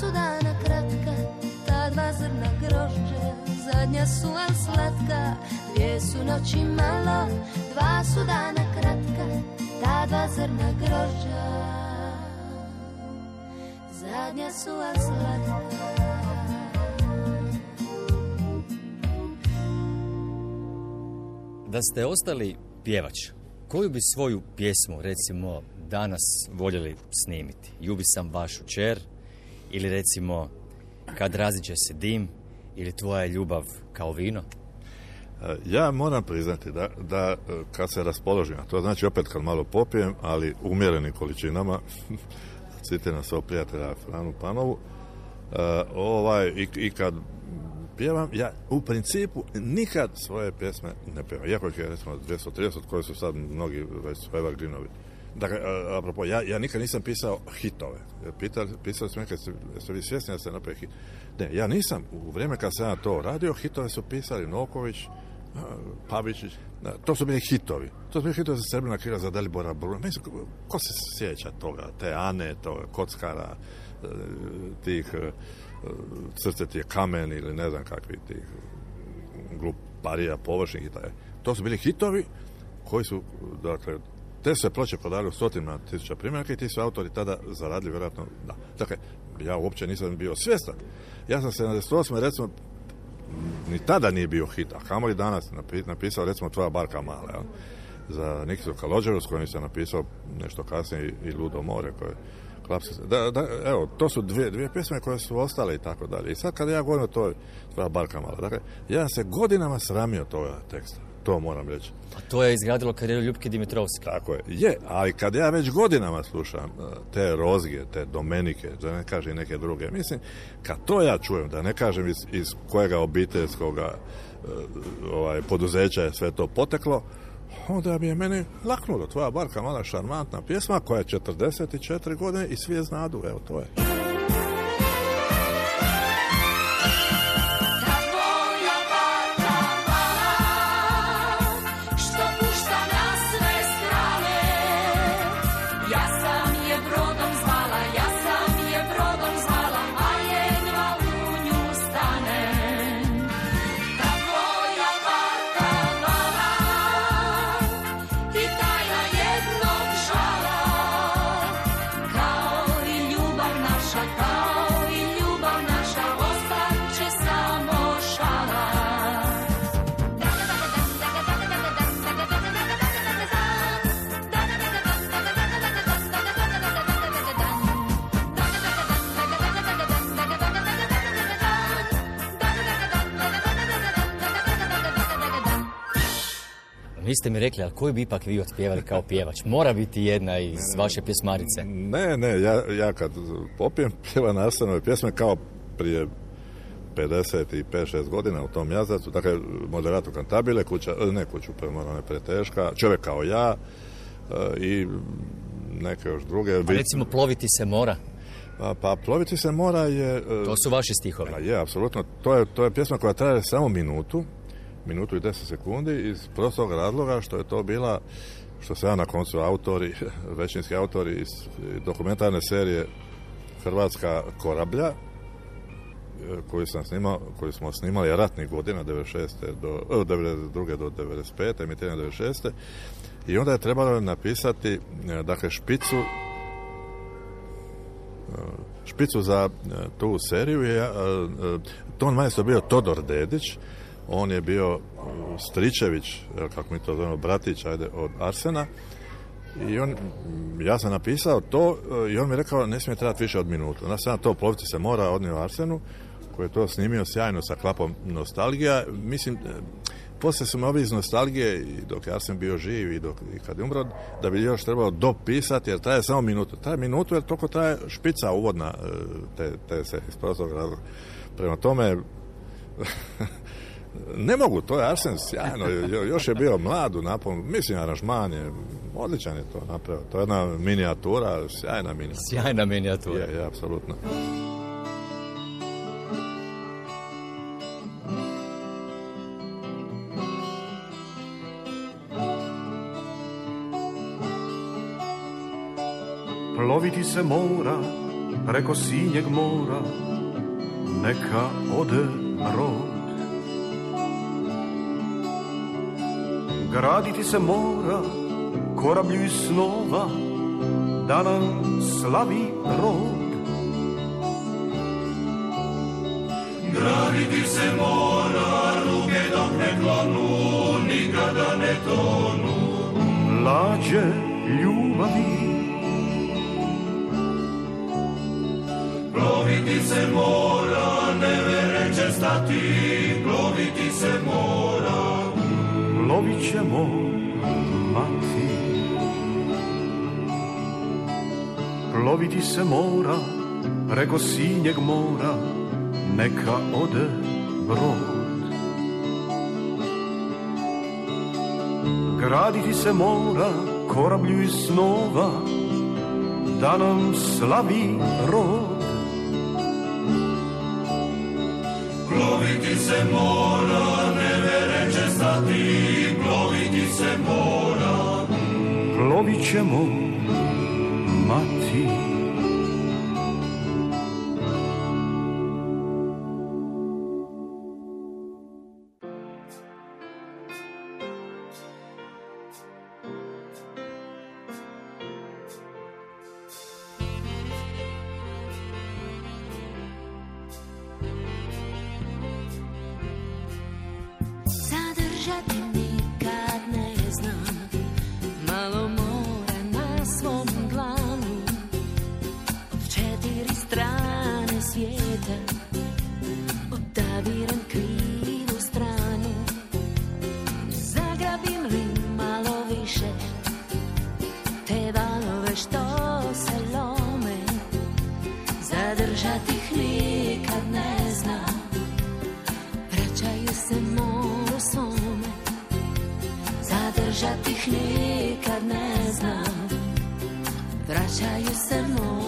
su dana kratka Ta dva zrna grožđa, zadnja su al slatka Dvije su noći malo, dva su dana kratka Ta dva zrna grožđa Zadnja su al slatka Da ste ostali pjevač, koju bi svoju pjesmu, recimo, danas voljeli snimiti? Ljubi sam vašu čer ili recimo Kad raziđe se dim ili Tvoja ljubav kao vino? E, Ja moram priznati da, da e, kad se raspoložim, a to znači opet kad malo popijem, ali umjerenim količinama, citiram svog prijatelja Franu Panovu, e, ovaj, i, i kad pjevam, ja u principu nikad svoje pjesme ne pjevam. Iako je recimo 230 koje su sad mnogi već su evergreenovi. Dakle, apropo, ja, ja nikad nisam pisao hitove. Pitali, pisali su me, kad ste, vi svjesni da ste napravili hit? Ne, ja nisam. U vrijeme kad sam ja to radio, hitove su pisali Noković. Da, to su bili hitovi. To su bili hitovi za Srbina Krila, za Dalibora Bruna. Su, ko se sjeća toga? Te Ane, to kockara, e, tih e, crce ti je kamen ili ne znam kakvi tih gluparija, površnih i taj. To su bili hitovi koji su, dakle, te se ploče prodali u stotina tisuća primjeraka i ti su autori tada zaradili vjerojatno, da. Dakle, ja uopće nisam bio svjestan. Ja sam 78. recimo ni tada nije bio hit, a kamoli danas napi- napisao recimo Tvoja barka mala, jel? za Nikisu Kalođeru s kojim sam napisao nešto kasnije i- Ludo more koje. Da, da, evo, to su dvije, dvije pjesme koje su ostale i tako dalje. I sad kad ja govorim o toj, tvoja barka malo, dakle, ja se godinama sramio toga teksta. To moram reći. A to je izgradilo karijeru Ljubke Dimitrovski. Tako je. Je, ali kad ja već godinama slušam uh, te rozge, te domenike, da ne kažem neke druge, mislim, kad to ja čujem, da ne kažem iz, iz kojega obiteljskoga uh, ovaj, poduzeća je sve to poteklo, onda bi je meni laknulo. Tvoja barka mala šarmantna pjesma koja je 44 godine i svi je znadu, evo to je. Niste mi rekli, ali koju bi ipak vi otpjevali kao pjevač? Mora biti jedna iz vaše pjesmarice. Ne, ne, ja, ja kad popijem pjeva nastavnove pjesme kao prije 55-6 godina u tom jazacu, dakle, moderato kantabile, kuća, ne kuću prema ona je preteška, čovjek kao ja e, i neke još druge. A recimo ploviti se mora. Pa, pa ploviti se mora je... e, To su vaši stihovi. Pa je, apsolutno. To je, to je pjesma koja traje samo minutu, minutu i 10 sekundi iz prostog razloga što je to bila, što se ja na koncu autori, većinski autori iz dokumentarne serije Hrvatska korablja, e, koju sam snimao, koju smo snimali ratnih godina 96. do, e, 92. do 95. emitiranja 96. I onda je trebalo napisati e, dakle špicu špicu za e, tu seriju je e, e, ton majstor bio Todor Dedić on je bio e, Stričević kako mi to zovemo bratić ajde od Arsena i on, ja sam napisao to e, i on mi rekao ne smije trebati više od minutu. Onda sam ja to plovci se mora odnio Arsenu koji je to snimio sjajno sa klapom nostalgija. Mislim, e, poslije su me ovi iz nostalgije i dok je Arsen bio živ i, dok, i kad je umro, da bi još trebalo dopisati jer traje samo minutu. Traje minutu jer toliko traje špica uvodna te, te se iz razloga. Prema tome, ne mogu, to je Arsen sjajno, jo- još je bio mlad u naponu, mislim aranžman je, odličan je to napravio, to je jedna minijatura, sjajna minijatura. Sjajna minijatura. Je, je, apsolutno. Ploviti se mora preko sinjeg mora, neka ode rod. Graditi se mora korablju iz snova, da nam slavi rod. Graditi se mora, ruke dok ne klonu, nikada ne tonu. Lađe ljubavi, Ploviti se mora, nevere će stati, ploviti se mora. Plovit ćemo mati. Ploviti se mora preko sinjeg mora, neka ode brod. Graditi se mora korablju iz snova, da nam slavi rod. Ploviti se mora, nevere će stati, ploviti se mora. Plovit ćemo mati. Zadržati ih nikad ne znam Vraćaju se moru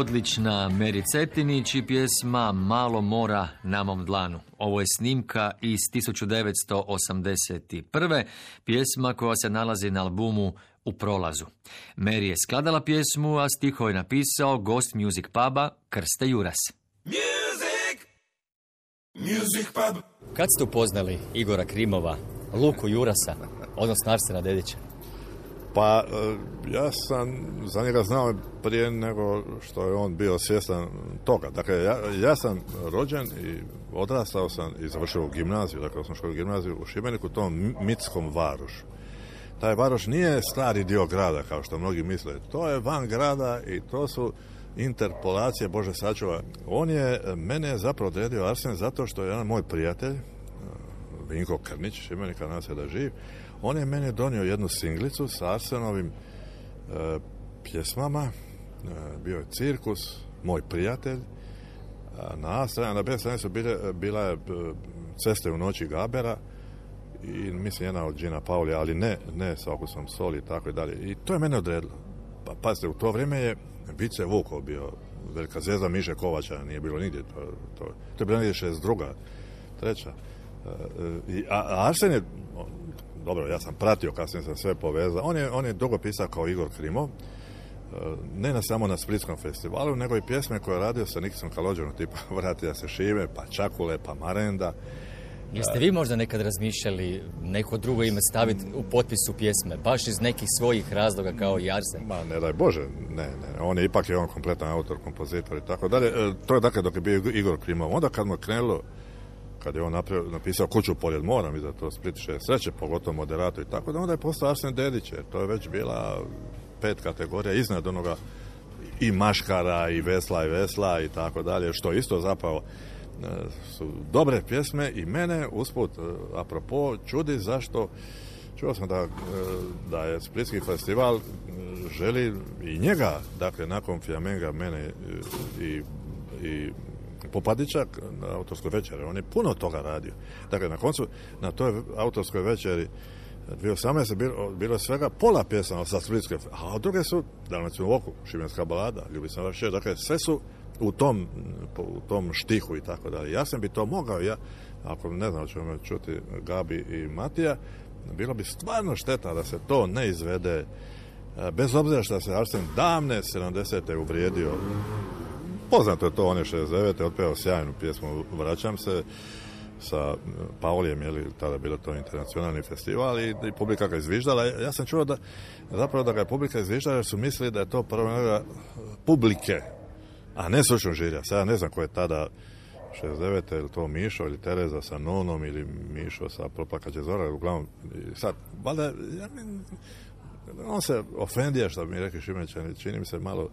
Odlična Meri Cetinić i pjesma Malo mora na mom dlanu. Ovo je snimka iz 1981. Pjesma koja se nalazi na albumu U prolazu. Meri je skladala pjesmu, a stihove je napisao gost Music Puba Krste Juras. Music pub. Kad ste upoznali Igora Krimova, Luku Jurasa, odnosno Arsena Dedića? Pa, e, ja sam za njega znao prije nego što je on bio svjestan toga. Dakle, ja, ja sam rođen i odrastao sam i završio gimnaziju, dakle, školu gimnaziju u Šibeniku, tom mitskom varošu. Taj varoš nije stari dio grada, kao što mnogi misle. To je van grada i to su interpolacije, Bože sačuva. On je mene zapravo odredio Arsen zato što je jedan moj prijatelj, Vinko Krnić, Šibenika, nas je da živ, on je mene donio jednu singlicu sa Arsenovim e, pjesmama, e, bio je cirkus, moj prijatelj, a na A strani, na B strani su bila je e, ceste u noći Gabera i mislim jedna od Gina Pauli, ali ne, ne sa okusom soli i tako i dalje. I to je mene odredilo. Pa pazite, u to vrijeme je Vice Vukov bio velika zvezda Miše Kovača, nije bilo nigdje. To, to, to je bilo negdje 62. treća. E, i, a, Arsen je, dobro, ja sam pratio, kasnije sam sve povezao, on je, on je dugo pisao kao Igor Krimov, e, ne na samo na Splitskom festivalu, nego i pjesme koje je radio sa Niksom Kalođerom, tipa Vratija se Šime, pa Čakule, pa Marenda. Jeste vi možda nekad razmišljali neko drugo ime staviti u potpisu pjesme, baš iz nekih svojih razloga kao i Arsen? Ma ne daj Bože, ne, ne, on je ipak je on kompletan autor, kompozitor i tako dalje. E, To je dakle dok je bio Igor Krimov. Onda kad mu je krenulo, kad je on napravio, napisao kuću poljed moram i za to Split šest sreće, pogotovo moderator i tako da onda je postao Arsen Dedić, to je već bila pet kategorija iznad onoga i maškara i vesla i vesla i tako dalje, što isto zapravo e, su dobre pjesme i mene usput, e, apropo, čudi zašto čuo sam da, e, da je Splitski festival želi i njega, dakle nakon Fjamenga, mene i, i Popadića na autorskoj večeri. On je puno toga radio. Dakle, na koncu, na toj autorskoj večeri 2018. bilo, bilo svega pola pjesama sa Splitske, a druge su Dalmaciju oku, Šibenska balada, Ljubi sam vaš dakle sve su u tom, u tom štihu i tako dalje. Ja sam bi to mogao, ja, ako ne znam, ćemo čuti Gabi i Matija, bilo bi stvarno šteta da se to ne izvede e, bez obzira što se Arsen davne 70. uvrijedio Poznato je to, on je 69. otpevao sjajnu pjesmu Vraćam se sa Paulijem, je li tada bilo to internacionalni festival i, publika ga izviždala. Ja sam čuo da zapravo da ga je publika izviždala jer su mislili da je to prvo publike, a ne stručnog žirja. Sad ne znam ko je tada 69. ili to Mišo ili Tereza sa Nonom ili Mišo sa Proplakaće Zora, uglavnom sad, valjda, ja, mi- on se ofendija, što mi rekli Šimenčani, čini mi se malo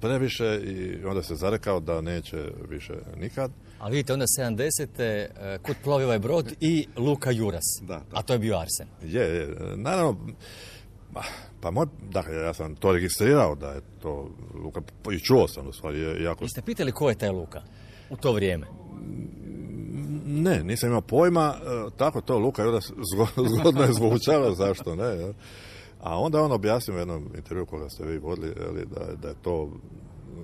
previše i onda se zarekao da neće više nikad. A vidite, onda 70. e, Kud plovi ovaj brod i Luka Juras. Da, A to je bio Arsen. Je, je, naravno, ma, pa moj, dakle, ja sam to registrirao da je to Luka, i čuo sam u stvari, je jako... Jeste pitali ko je taj Luka u to vrijeme? Ne, nisam imao pojma, e, tako to Luka Juras zgo- zgodno je zvučalo, zašto ne? A onda on objasnio u jednom intervju koga ste vi vodili, da, da je to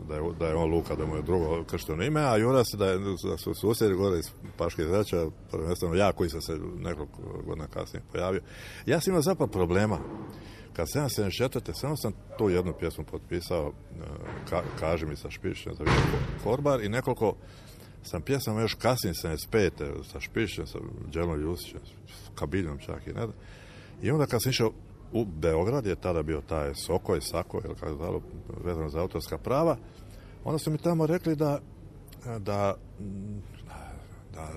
da je, da je on Luka, da mu je drugo kršteno ime, a Juras da, je, da su susjedi gore iz Paške zrača, prvenstveno ja koji sam se nekoliko godina kasnije pojavio. Ja sam imao zapravo problema. Kad sam 74. samo sam tu jednu pjesmu potpisao, e, ka, Kaži mi sa Špišćem za Korbar i nekoliko sam pjesama još kasnije 75. sa Špišćem, sa Đelom Ljusićem, s Kabiljom čak i ne znam. I onda kad sam išao u Beograd, je tada bio taj Soko i Sako, ili kako zvalo, vezano za autorska prava, onda su mi tamo rekli da, da, da,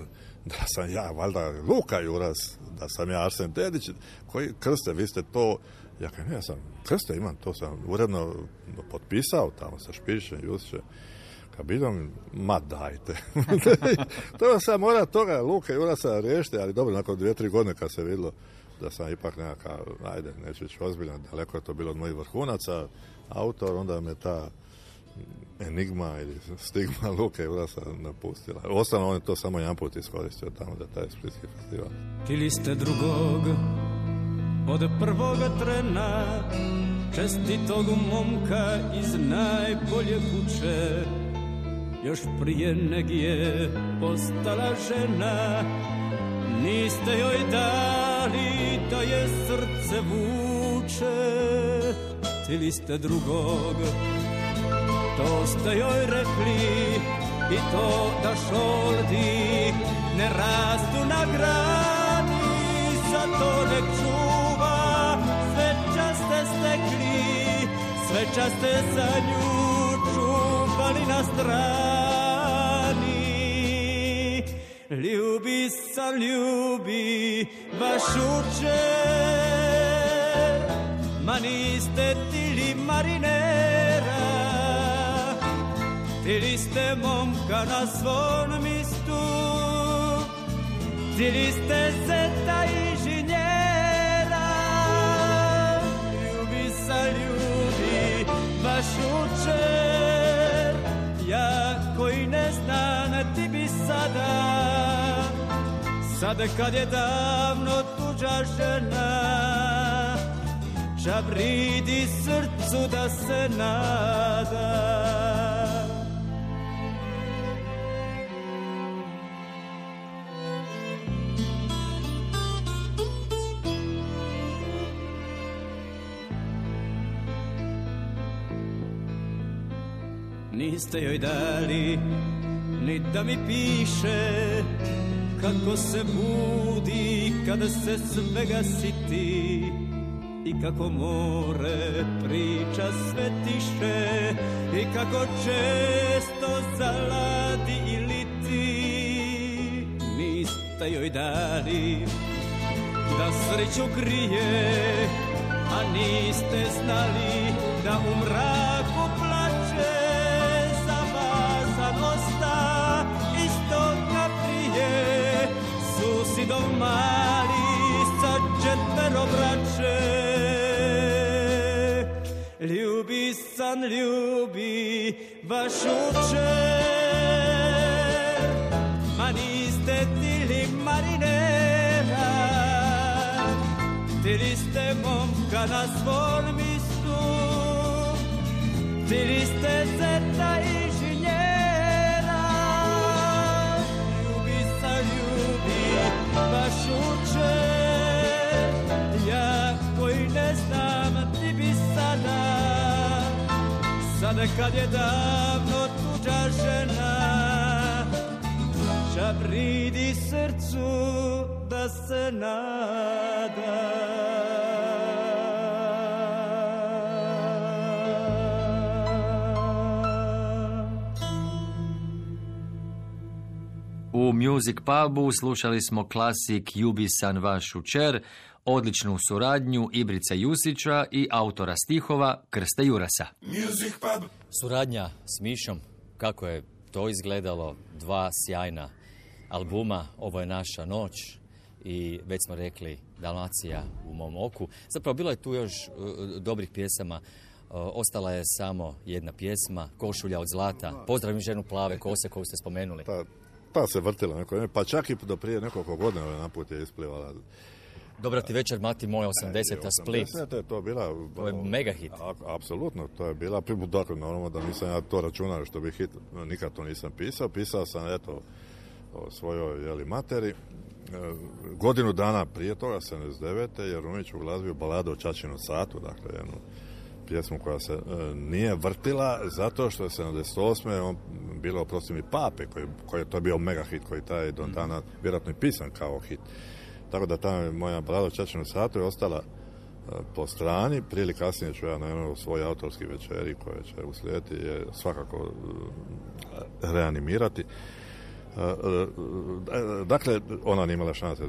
da sam ja, valjda Luka Juras, da sam ja Arsen Dedić, koji krste, vi ste to, ja kažem, ja sam krste imam, to sam uredno potpisao tamo sa Špišem, Jusićem, Kabiljom, ma dajte. to sam mora toga Luka Jurasa riješiti, ali dobro, nakon dvije, tri godine kad se vidjelo da sam ipak nekakav, ajde, neću reći ozbiljan, daleko je to bilo od mojih vrhunaca, autor, onda me ta enigma ili stigma Luke Jurasa napustila. Ostalo on je to samo jedan put iskoristio tamo da taj splitski festival. Tili ste drugog od prvoga trena Čestitog momka iz najbolje kuće Još prije neg je postala žena Niste joj dali da je srce vuče. Tili ste drugog. To ste joj rekli i to da šoldi. Ne rastu na grani, zato nek čuva, sve časte stekli, sve časte za nju čuvali na strani. Ljubi sam ljubi vaš učer, ma niste tili marinera, Tili ste momka na svom mistu. Tili ste zeta inženjera. Ljubi sa ljubi vaš Sad kad je davno tuđa žena Žabridi srcu da se nada. Niste joj dali ni da mi piše kako se budi kada se svega siti i kako more priča sve tiše i kako često zaladi i liti. Niste joj dali da sreću krije a niste znali da u Ljubi san, ljubi vašu čer Ma niste tili marinera Tili ste momka na svom mistu. Ste zeta inženjera Sada kad je davno tuđa žena. Žabridi srcu da se nada. U Music Pubu slušali smo klasik Jubisan vašu čer, odličnu suradnju Ibrica Jusića i autora stihova Krsta Jurasa. Music Pub. Suradnja s Mišom, kako je to izgledalo, dva sjajna albuma, ovo je naša noć i već smo rekli Dalmacija u mom oku. Zapravo bilo je tu još e, dobrih pjesama, E, ostala je samo jedna pjesma, Košulja od zlata, Pozdravim ženu plave kose koju ste spomenuli. Ta, ta se vrtila neko pa čak i do prije nekoliko godina jedan put je isplivala. Dobra ti večer, mati moja 80-a Split. 80 je to bila... To je mega hit. A- Apsolutno, to je bila dakle, normalno da nisam ja to računao što bi hit, nikad to nisam pisao. Pisao sam, eto, o svojoj jeli, materi. E, godinu dana prije toga, 79. je Rumić uglazbio baladu o Čačinom satu, dakle, jednu pjesmu koja se e, nije vrtila zato što je 78. on bilo oprosti mi pape koji, koji je to bio mega hit koji taj do dana vjerojatno i pisan kao hit. Tako da ta moja balada o Čačinom satu je ostala e, po strani, prije ili kasnije ću ja naravno svoj autorski večeri koje će uslijediti je svakako e, reanimirati. E, Dakle, ona nije imala šanse.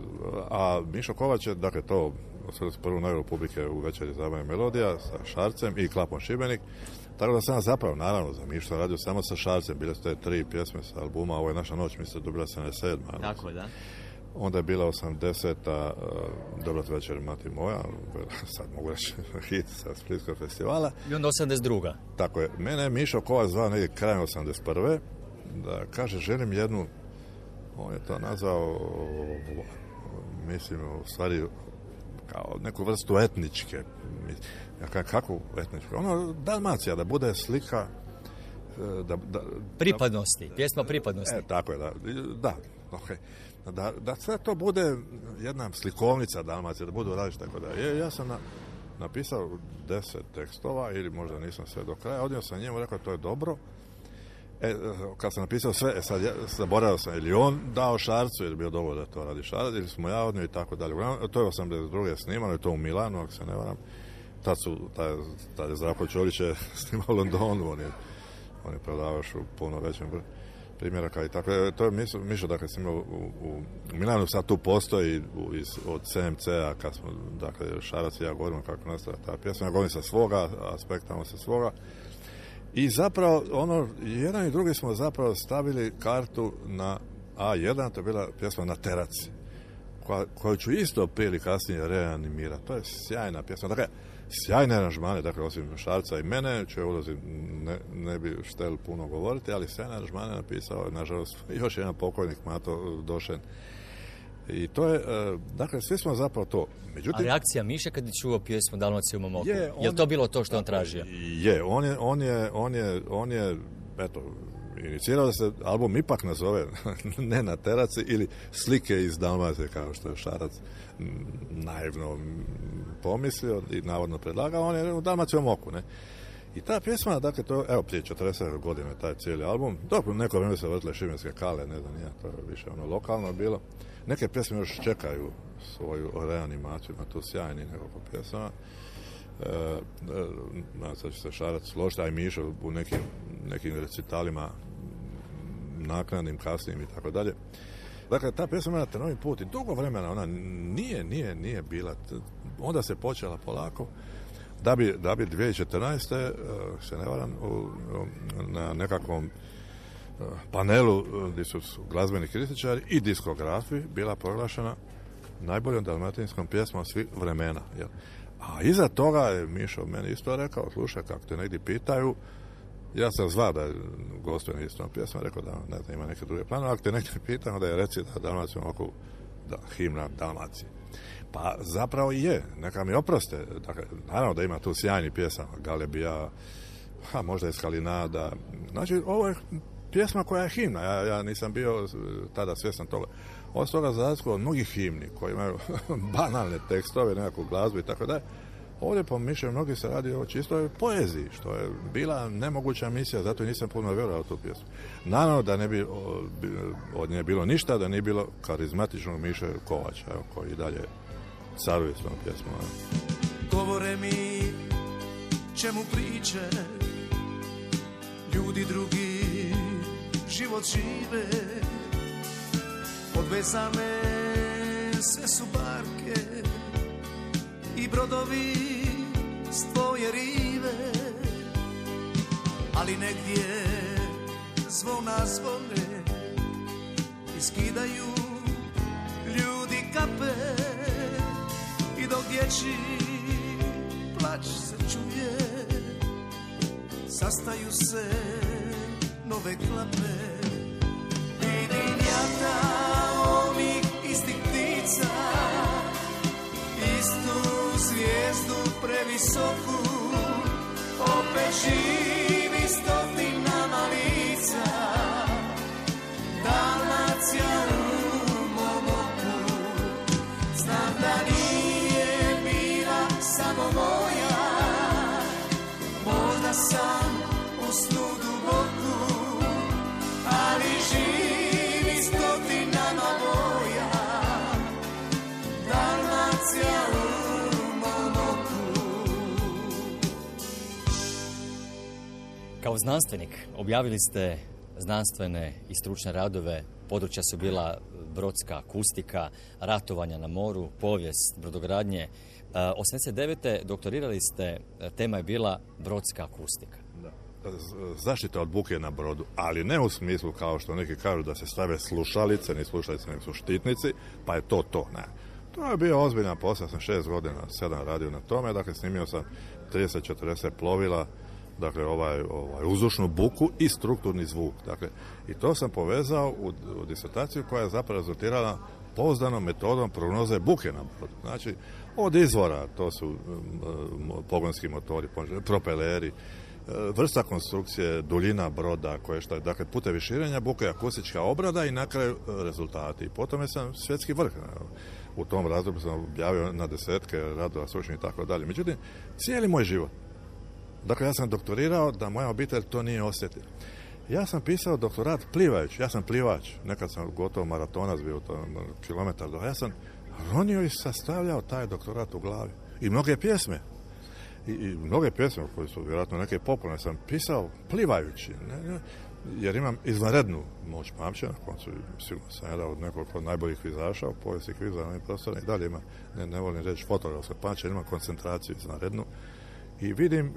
A Mišo Kovač je, dakle, to se prvu nagradu publike u večeri zabavne melodija sa Šarcem i Klapom Šibenik. Tako da sam ja zapravo, naravno, za Mišo radio samo sa Šarcem. Bile su te tri pjesme sa albuma, ovo je naša noć, mislim, dobila sam je sedma. Tako je, da. Onda je bila 80-a uh, Dobra ti večer, mati moja, sad mogu reći hit sa Splitskog festivala. I onda 82. Tako je. Mene je Mišo Kovač zvao negdje krajem 81. Da kaže, želim jednu, on je to nazvao, mislim, u stvari, kao neku vrstu etničke. Ja kažem, kakvu etničku? Ono, Dalmacija, da bude slika e, da, da, Pripadnosti, pjesma pripadnosti. E, tako je, da. Da, ok. Da, da sve to bude jedna slikovnica Dalmacije, da budu različite tako da. Ja sam na, napisao deset tekstova ili možda nisam sve do kraja, odnio sam njemu, rekao to je dobro. E, kad sam napisao sve, e, sad ja zaboravio sam, ili on dao Šarcu, je bio dobro da to radi Šarac, ili smo ja odnio i tako dalje. To je 82. snimano, je to u Milanu, ako se ne varam. Tad su, taj, taj Zdravko Čolić je snimao u Londonu, on je, on je prodavao još u puno većem broju primjeraka i tako. E, To je Mišo, dakle, u, u, Milanu, sad tu postoji iz, od CMC-a, kad smo, dakle, Šarac i ja govorimo kako nastaje ta pjesma, ja govorim sa svoga aspekta, on sa svoga. I zapravo, ono, jedan i drugi smo zapravo stavili kartu na A1, to je bila pjesma na teraci, koja, koju ću isto prije ili kasnije reanimirati. To je sjajna pjesma. Dakle, sjajne aranžmane, dakle, osim Šarca i mene, će ulozi, ne, ne bi štel puno govoriti, ali sjajne aranžmane napisao je, nažalost, još jedan pokojnik, Mato Došen. I to je, e, dakle, svi smo zapravo to. A Međutim, reakcija Miše kad je čuo pjesmu Dalmacija u mom oku? Je, Je, on- li to bilo to što je on tražio? Je, on je, on je, on je, on je, eto, inicirao da se album ipak nazove ne na teraci ili slike iz Dalmacije kao što je Šarac naivno pomislio i navodno predlagao, on je u Dalmacijom oku, ne. I ta pjesma, dakle, to, evo, prije 40 godina taj cijeli album, dobro, neko vrijeme se vrtile šibenske kale, ne znam, ja, to je više ono lokalno bilo. Neke pjesme još čekaju svoju reanimaciju na tu sjajni nekoliko pjesama. E, e, da će se Šarac složiti, a i Mišo u nekim, nekim recitalima naknadnim, kasnim i tako dalje. Dakle, ta pjesma ima novi put i dugo vremena ona nije, nije, nije bila. Onda se počela polako da bi, da bi 2014. e, se ne varam, na nekakvom e, panelu e, gdje su glazbeni kritičari i diskografi bila proglašena najboljom dalmatinskom pjesmom svih vremena. Jel? A iza toga je Mišo meni isto rekao, slušaj, kako te negdje pitaju, ja sam zva da gostuje na istom pjesma, rekao da ne znam, ima neke druge planove, ako te negdje pitam, onda je reci da Dalmacijom oko da, himna Dalmacije. Pa zapravo je, neka mi oproste. Dakle, naravno da ima tu sjajni pjesama, Galebija, ha, možda je Skalinada. Znači, ovo je pjesma koja je himna. Ja, ja nisam bio e, tada svjestan toga. Od toga za razliku od mnogih himni koji imaju banalne tekstove, nekakvu glazbu i tako dalje. Ovdje po mišljenju mnogi se radi o čistoj poeziji, što je bila nemoguća misija, zato i nisam puno vjerovao tu pjesmu. Naravno da ne bi od nje bilo ništa, da nije bilo karizmatičnog Miše Kovača, evo, koji dalje caruje s pjesmom. Govore mi čemu priče Ljudi drugi život žive Odvezane sve su barke I brodovi s tvoje rive. Ali negdje zvona zvone I skidaju ljudi kape. I dok dječji plać se čuje Sastaju se nove klape. Vidim jata onih previsoku Opet živi Znanstvenik objavili ste znanstvene i stručne radove. Područja su bila brodska akustika, ratovanja na moru, povijest, brodogradnje. E, 89. doktorirali ste, e, tema je bila brodska akustika. Z- zaštita od buke na brodu, ali ne u smislu kao što neki kažu da se stave slušalice, ni slušalice, su štitnici, pa je to to, ne. To je bio ozbiljan posao, sam šest godina, sedam radio na tome, dakle snimio sam 30-40 plovila, dakle ovaj, ovaj uzdušnu buku i strukturni zvuk, dakle i to sam povezao u, u disertaciju koja je zapravo rezultirala pouzdanom metodom prognoze buke na. Znači, od izvora, to su um, pogonski motori, propeleri, E, vrsta konstrukcije, duljina broda, koje što je, dakle, putevi širenja, buka i akustička obrada i na kraju e, rezultati. I po tome sam svjetski vrh. Evo, U tom razdoblju sam objavio na desetke radova stručnih i tako dalje. Međutim, cijeli moj život, dakle, ja sam doktorirao da moja obitelj to nije osjetila. Ja sam pisao doktorat plivajući, ja sam plivač, nekad sam gotovo maratonac bio, to je kilometar do, ja sam ronio i sastavljao taj doktorat u glavi. I mnoge pjesme, i, i mnoge pjesme koje su vjerojatno neke popularne sam pisao plivajući, ne, ne, jer imam izvanrednu moć pamćenja, koncu sigurno sam jedan od nekoliko najboljih kvizaša u povijesti kviza na i dalje ima, ne, ne volim reći fotografsko pamćenje, ima koncentraciju izvanrednu i vidim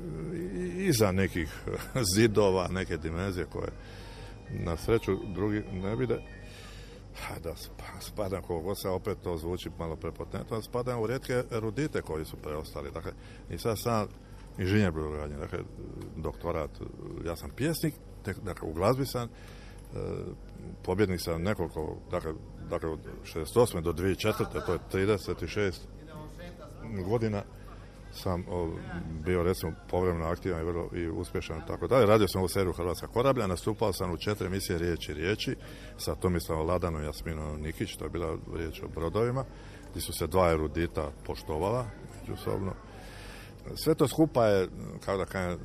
iza nekih zidova, neke dimenzije koje na sreću drugi ne vide, Ha, da spa- spadam koliko se opet to zvuči malo prepotentno, spadam u rijetke erudite koji su preostali. Dakle, i sad sam inženjer brodogradnje, dakle, doktorat, ja sam pjesnik, tek, dakle, u glazbi sam pobjednik sam nekoliko, dakle, dakle od 68. do 2004. to je 36 godina sam bio recimo povremeno aktivan i vrlo i uspješan tako dalje. Radio sam u seriju Hrvatska korablja, nastupao sam u četiri emisije Riječi riječi sa Tomislavom Ladanom i Jasminom Nikić, to je bila riječ o brodovima, gdje su se dva erudita poštovala međusobno. Sve to skupa je, kako da kažem,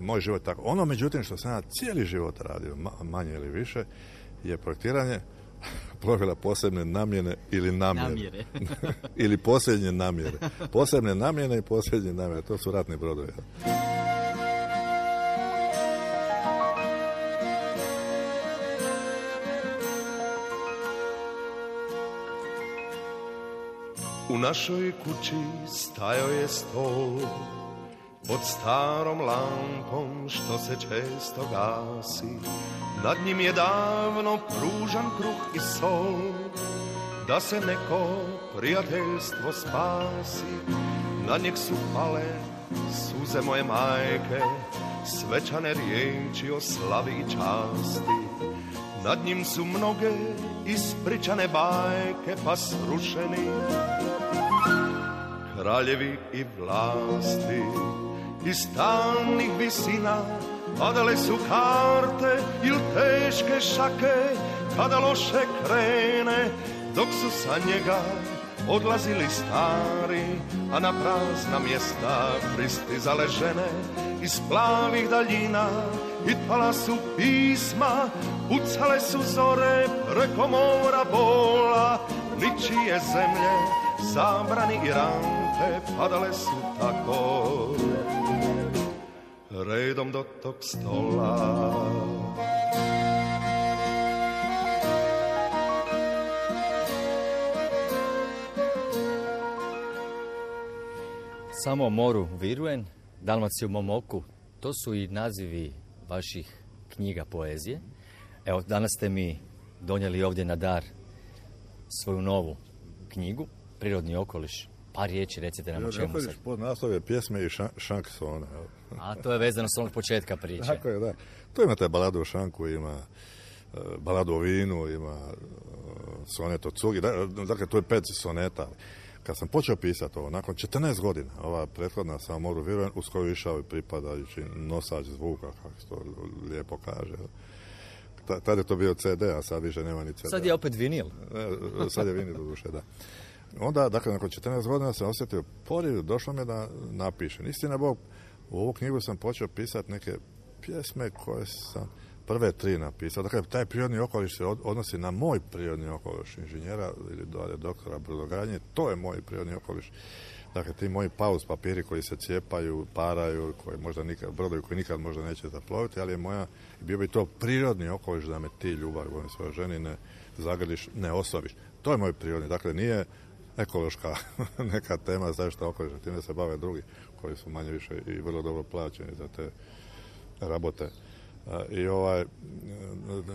moj život tako. Ono, međutim, što sam ja cijeli život radio, ma- manje ili više, je projektiranje plovila posebne namjene ili namjere. Namjere. ili posljednje namjere. Posebne namjene i posljednje namjere. To su ratni brodovi. U našoj kući stajao je stol pod starom lampom što se često gasi. Nad njim je davno pružan kruh i sol da se neko prijateljstvo spasi. Na njeg su pale suze moje majke, svečane riječi o slavi i časti. Nad njim su mnoge ispričane bajke pa srušeni kraljevi i vlasti iz tamnih visina padale su karte ili teške šake kada loše krene dok su sa njega odlazili stari a na prazna mjesta pristizale žene iz plavih daljina i pala su pisma pucale su zore preko mora bola ničije zemlje zabrani i rampe padale su tako redom do tog stola. Samo moru Viruen, Dalmaciju u mom oku, to su i nazivi vaših knjiga poezije. Evo, danas ste mi donijeli ovdje na dar svoju novu knjigu, Prirodni okoliš. Par riječi recite nam o čemu se... pod naslove pjesme i ša, šanksona. A to je vezano s onog početka priče. Tako je, da. Tu imate baladu o šanku, ima e, baladu o vinu, ima e, sonet o cugi. Da- Dakle, tu je pet soneta. Kad sam počeo pisati ovo, nakon 14 godina, ova prethodna samo moru vjerujem, uz koju išao i pripadajući nosač zvuka, kako se to lijepo kaže. Ta- Tad je to bio CD, a sad više nema ni CD. Sad je opet vinil. E, sad je vinil duše, da. Onda, dakle, nakon 14 godina sam osjetio poriv, došlo mi da napišem. Istina Bog, u ovu knjigu sam počeo pisati neke pjesme koje sam prve tri napisao. Dakle, taj prirodni okoliš se od- odnosi na moj prirodni okoliš inženjera ili doktora brodogradnje. To je moj prirodni okoliš. Dakle, ti moji pauz papiri koji se cijepaju, paraju, koji možda nikad, brodovi koji nikad možda neće zaploviti, ali je moja, bio bi to prirodni okoliš da me ti ljubav, volim svoje ženi, ne zagrliš, ne osobiš. To je moj prirodni. Dakle, nije ekološka neka tema zaštita okoliša, time se bave drugi koji su manje više i vrlo dobro plaćeni za te rabote. I ovaj, e,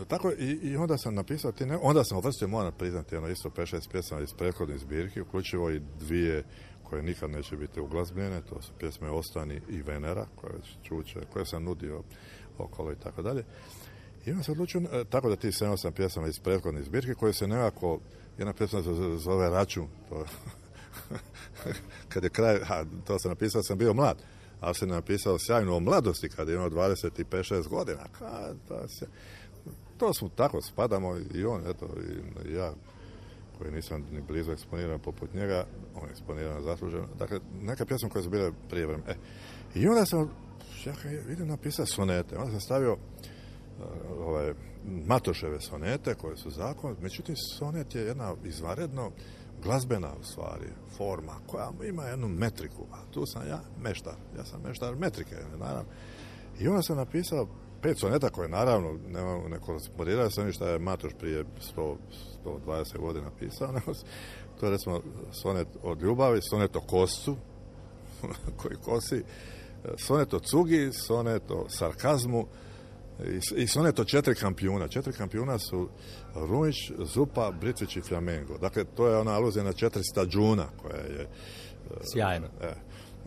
tako, i, onda sam napisao, onda sam uvrstio, moram priznati, ono isto 5-6 pjesama iz prethodnih zbirki, uključivo i dvije koje nikad neće biti uglazbljene, to su pjesme Ostani i Venera, koje čuče, koje sam nudio okolo i tako dalje. I onda se odlučio, e, tako da ti 7-8 pjesama iz prethodnih zbirki, koje se nekako, jedna pjesma se zove Račun, to, kad je kraj, a, to sam napisao, sam bio mlad, ali sam napisao sjajno o mladosti, kad je imao 25-6 godina, kad, to, se, to smo tako, spadamo i on, eto, i, ja, koji nisam ni blizu eksponiran poput njega, on je eksponiran zasluženo. Dakle, neke pjesme koje su bile prije vremena. E, I onda sam, čekaj, idem napisati sonete. Onda sam stavio uh, ove Matoševe sonete koje su zakon, međutim sonet je jedna izvanredno glazbena u stvari forma koja ima jednu metriku, a tu sam ja meštar, ja sam meštar metrike, naravno. I onda sam napisao pet soneta koje naravno ne, ne korespondiraju sa onim što je Matoš prije 100, 120 godina pisao, nego s- to je recimo sonet od ljubavi, sonet o koscu, koji kosi, sonet o cugi, sonet o sarkazmu i, i sonet o četiri kampijuna. Četiri kampijuna su Rumić, Zupa, Britvić i Flamengo. Dakle, to je ona aluzija na četiri stađuna koja je... Sjajno. E,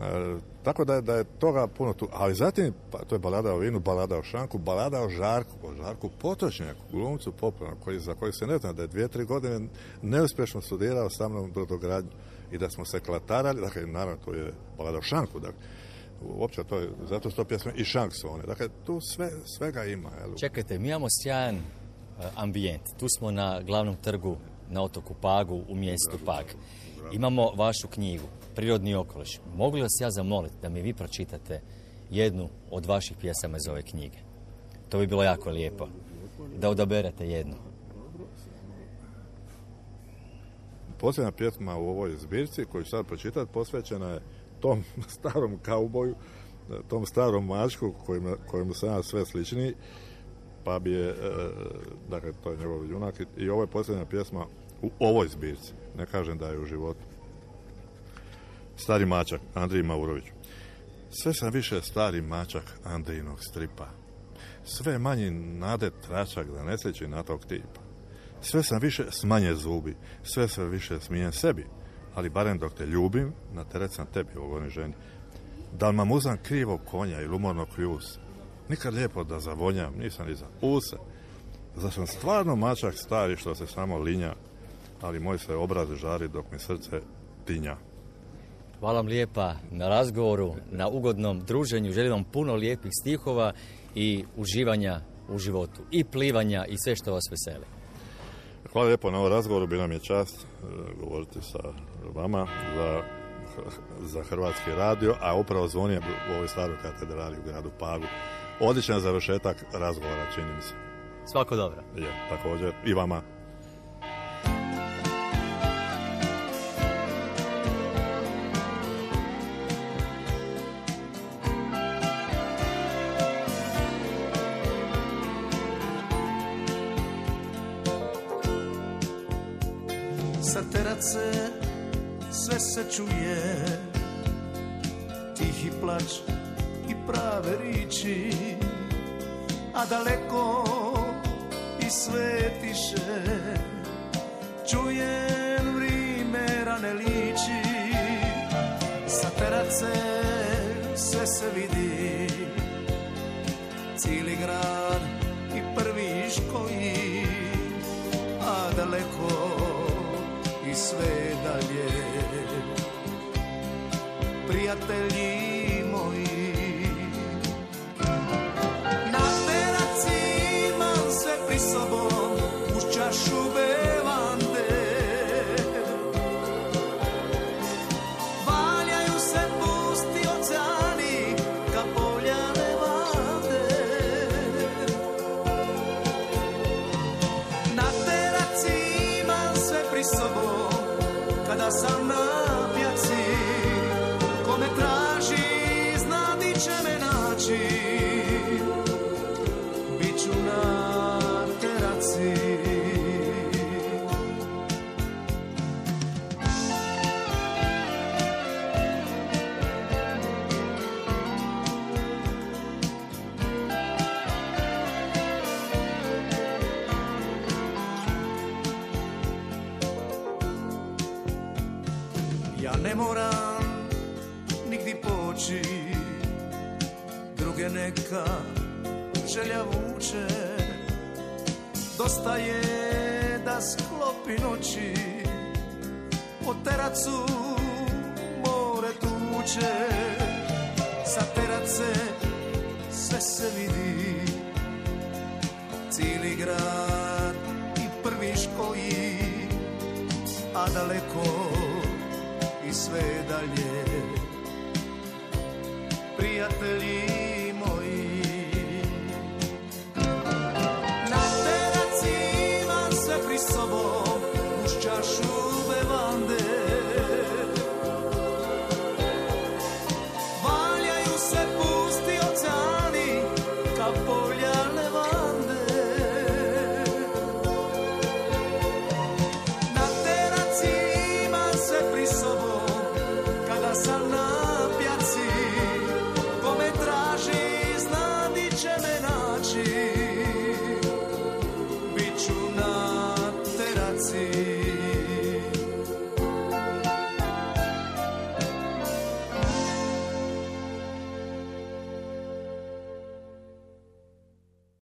E, tako da je, da je toga puno tu. Ali zatim, pa, to je balada o vinu, balada o šanku, balada o Žarku, o Žarku Potočnjaku, glumcu popularnom, koji, za koji se ne zna da je dvije, tri godine neuspješno studirao sa mnom brodogradnju i da smo se klatarali, dakle, naravno, to je balada o šanku, dakle, uopće to je, zato su to pjesme i šank su one. Dakle, tu sve, svega ima. Jel? Čekajte, mi imamo sjajan e, ambijent. Tu smo na glavnom trgu na otoku Pagu u mjestu Pag. Imamo vašu knjigu, Prirodni okoliš. Mogu li vas ja zamoliti da mi vi pročitate jednu od vaših pjesama iz ove knjige? To bi bilo jako lijepo. Da odaberete jednu. Posljedna pjesma u ovoj zbirci koju ću sad pročitati posvećena je tom starom kauboju, tom starom mačku kojemu, kojemu sam ja sve sličniji, pa bi je, e, dakle, to je njegov junak i ovo je posljednja pjesma u ovoj zbirci. Ne kažem da je u životu. Stari mačak, Andrij Maurović. Sve sam više stari mačak Andrijinog stripa. Sve manji nade tračak da ne sliči na tog tipa. Sve sam više smanje zubi, sve sve više smijem sebi, ali barem dok te ljubim, na teret sam tebi ovoj ženi. Da li mam uzam krivo konja ili umorno kljus? Nikad lijepo da zavonjam, nisam ni za use. Zar sam stvarno mačak stari što se samo linja, ali moj se obraz žari dok mi srce tinja. Hvala vam lijepa na razgovoru, na ugodnom druženju. Želim vam puno lijepih stihova i uživanja u životu. I plivanja i sve što vas veseli. Hvala lijepo na ovom razgovoru, bila mi je čast e, govoriti sa vama za, za Hrvatski radio, a upravo zvoni u ovoj staroj katedrali u gradu Pagu. Odličan završetak razgovora, čini mi se. Svako dobro. Je, također. I vama. Se čuje. Tihi plač i prave riči A daleko i sve tiše Čujem vrime rane liči Sa terace sve se vidi. Cijeli grad i prvi škoji A daleko i sve dalje Priatelji naći noći Po teracu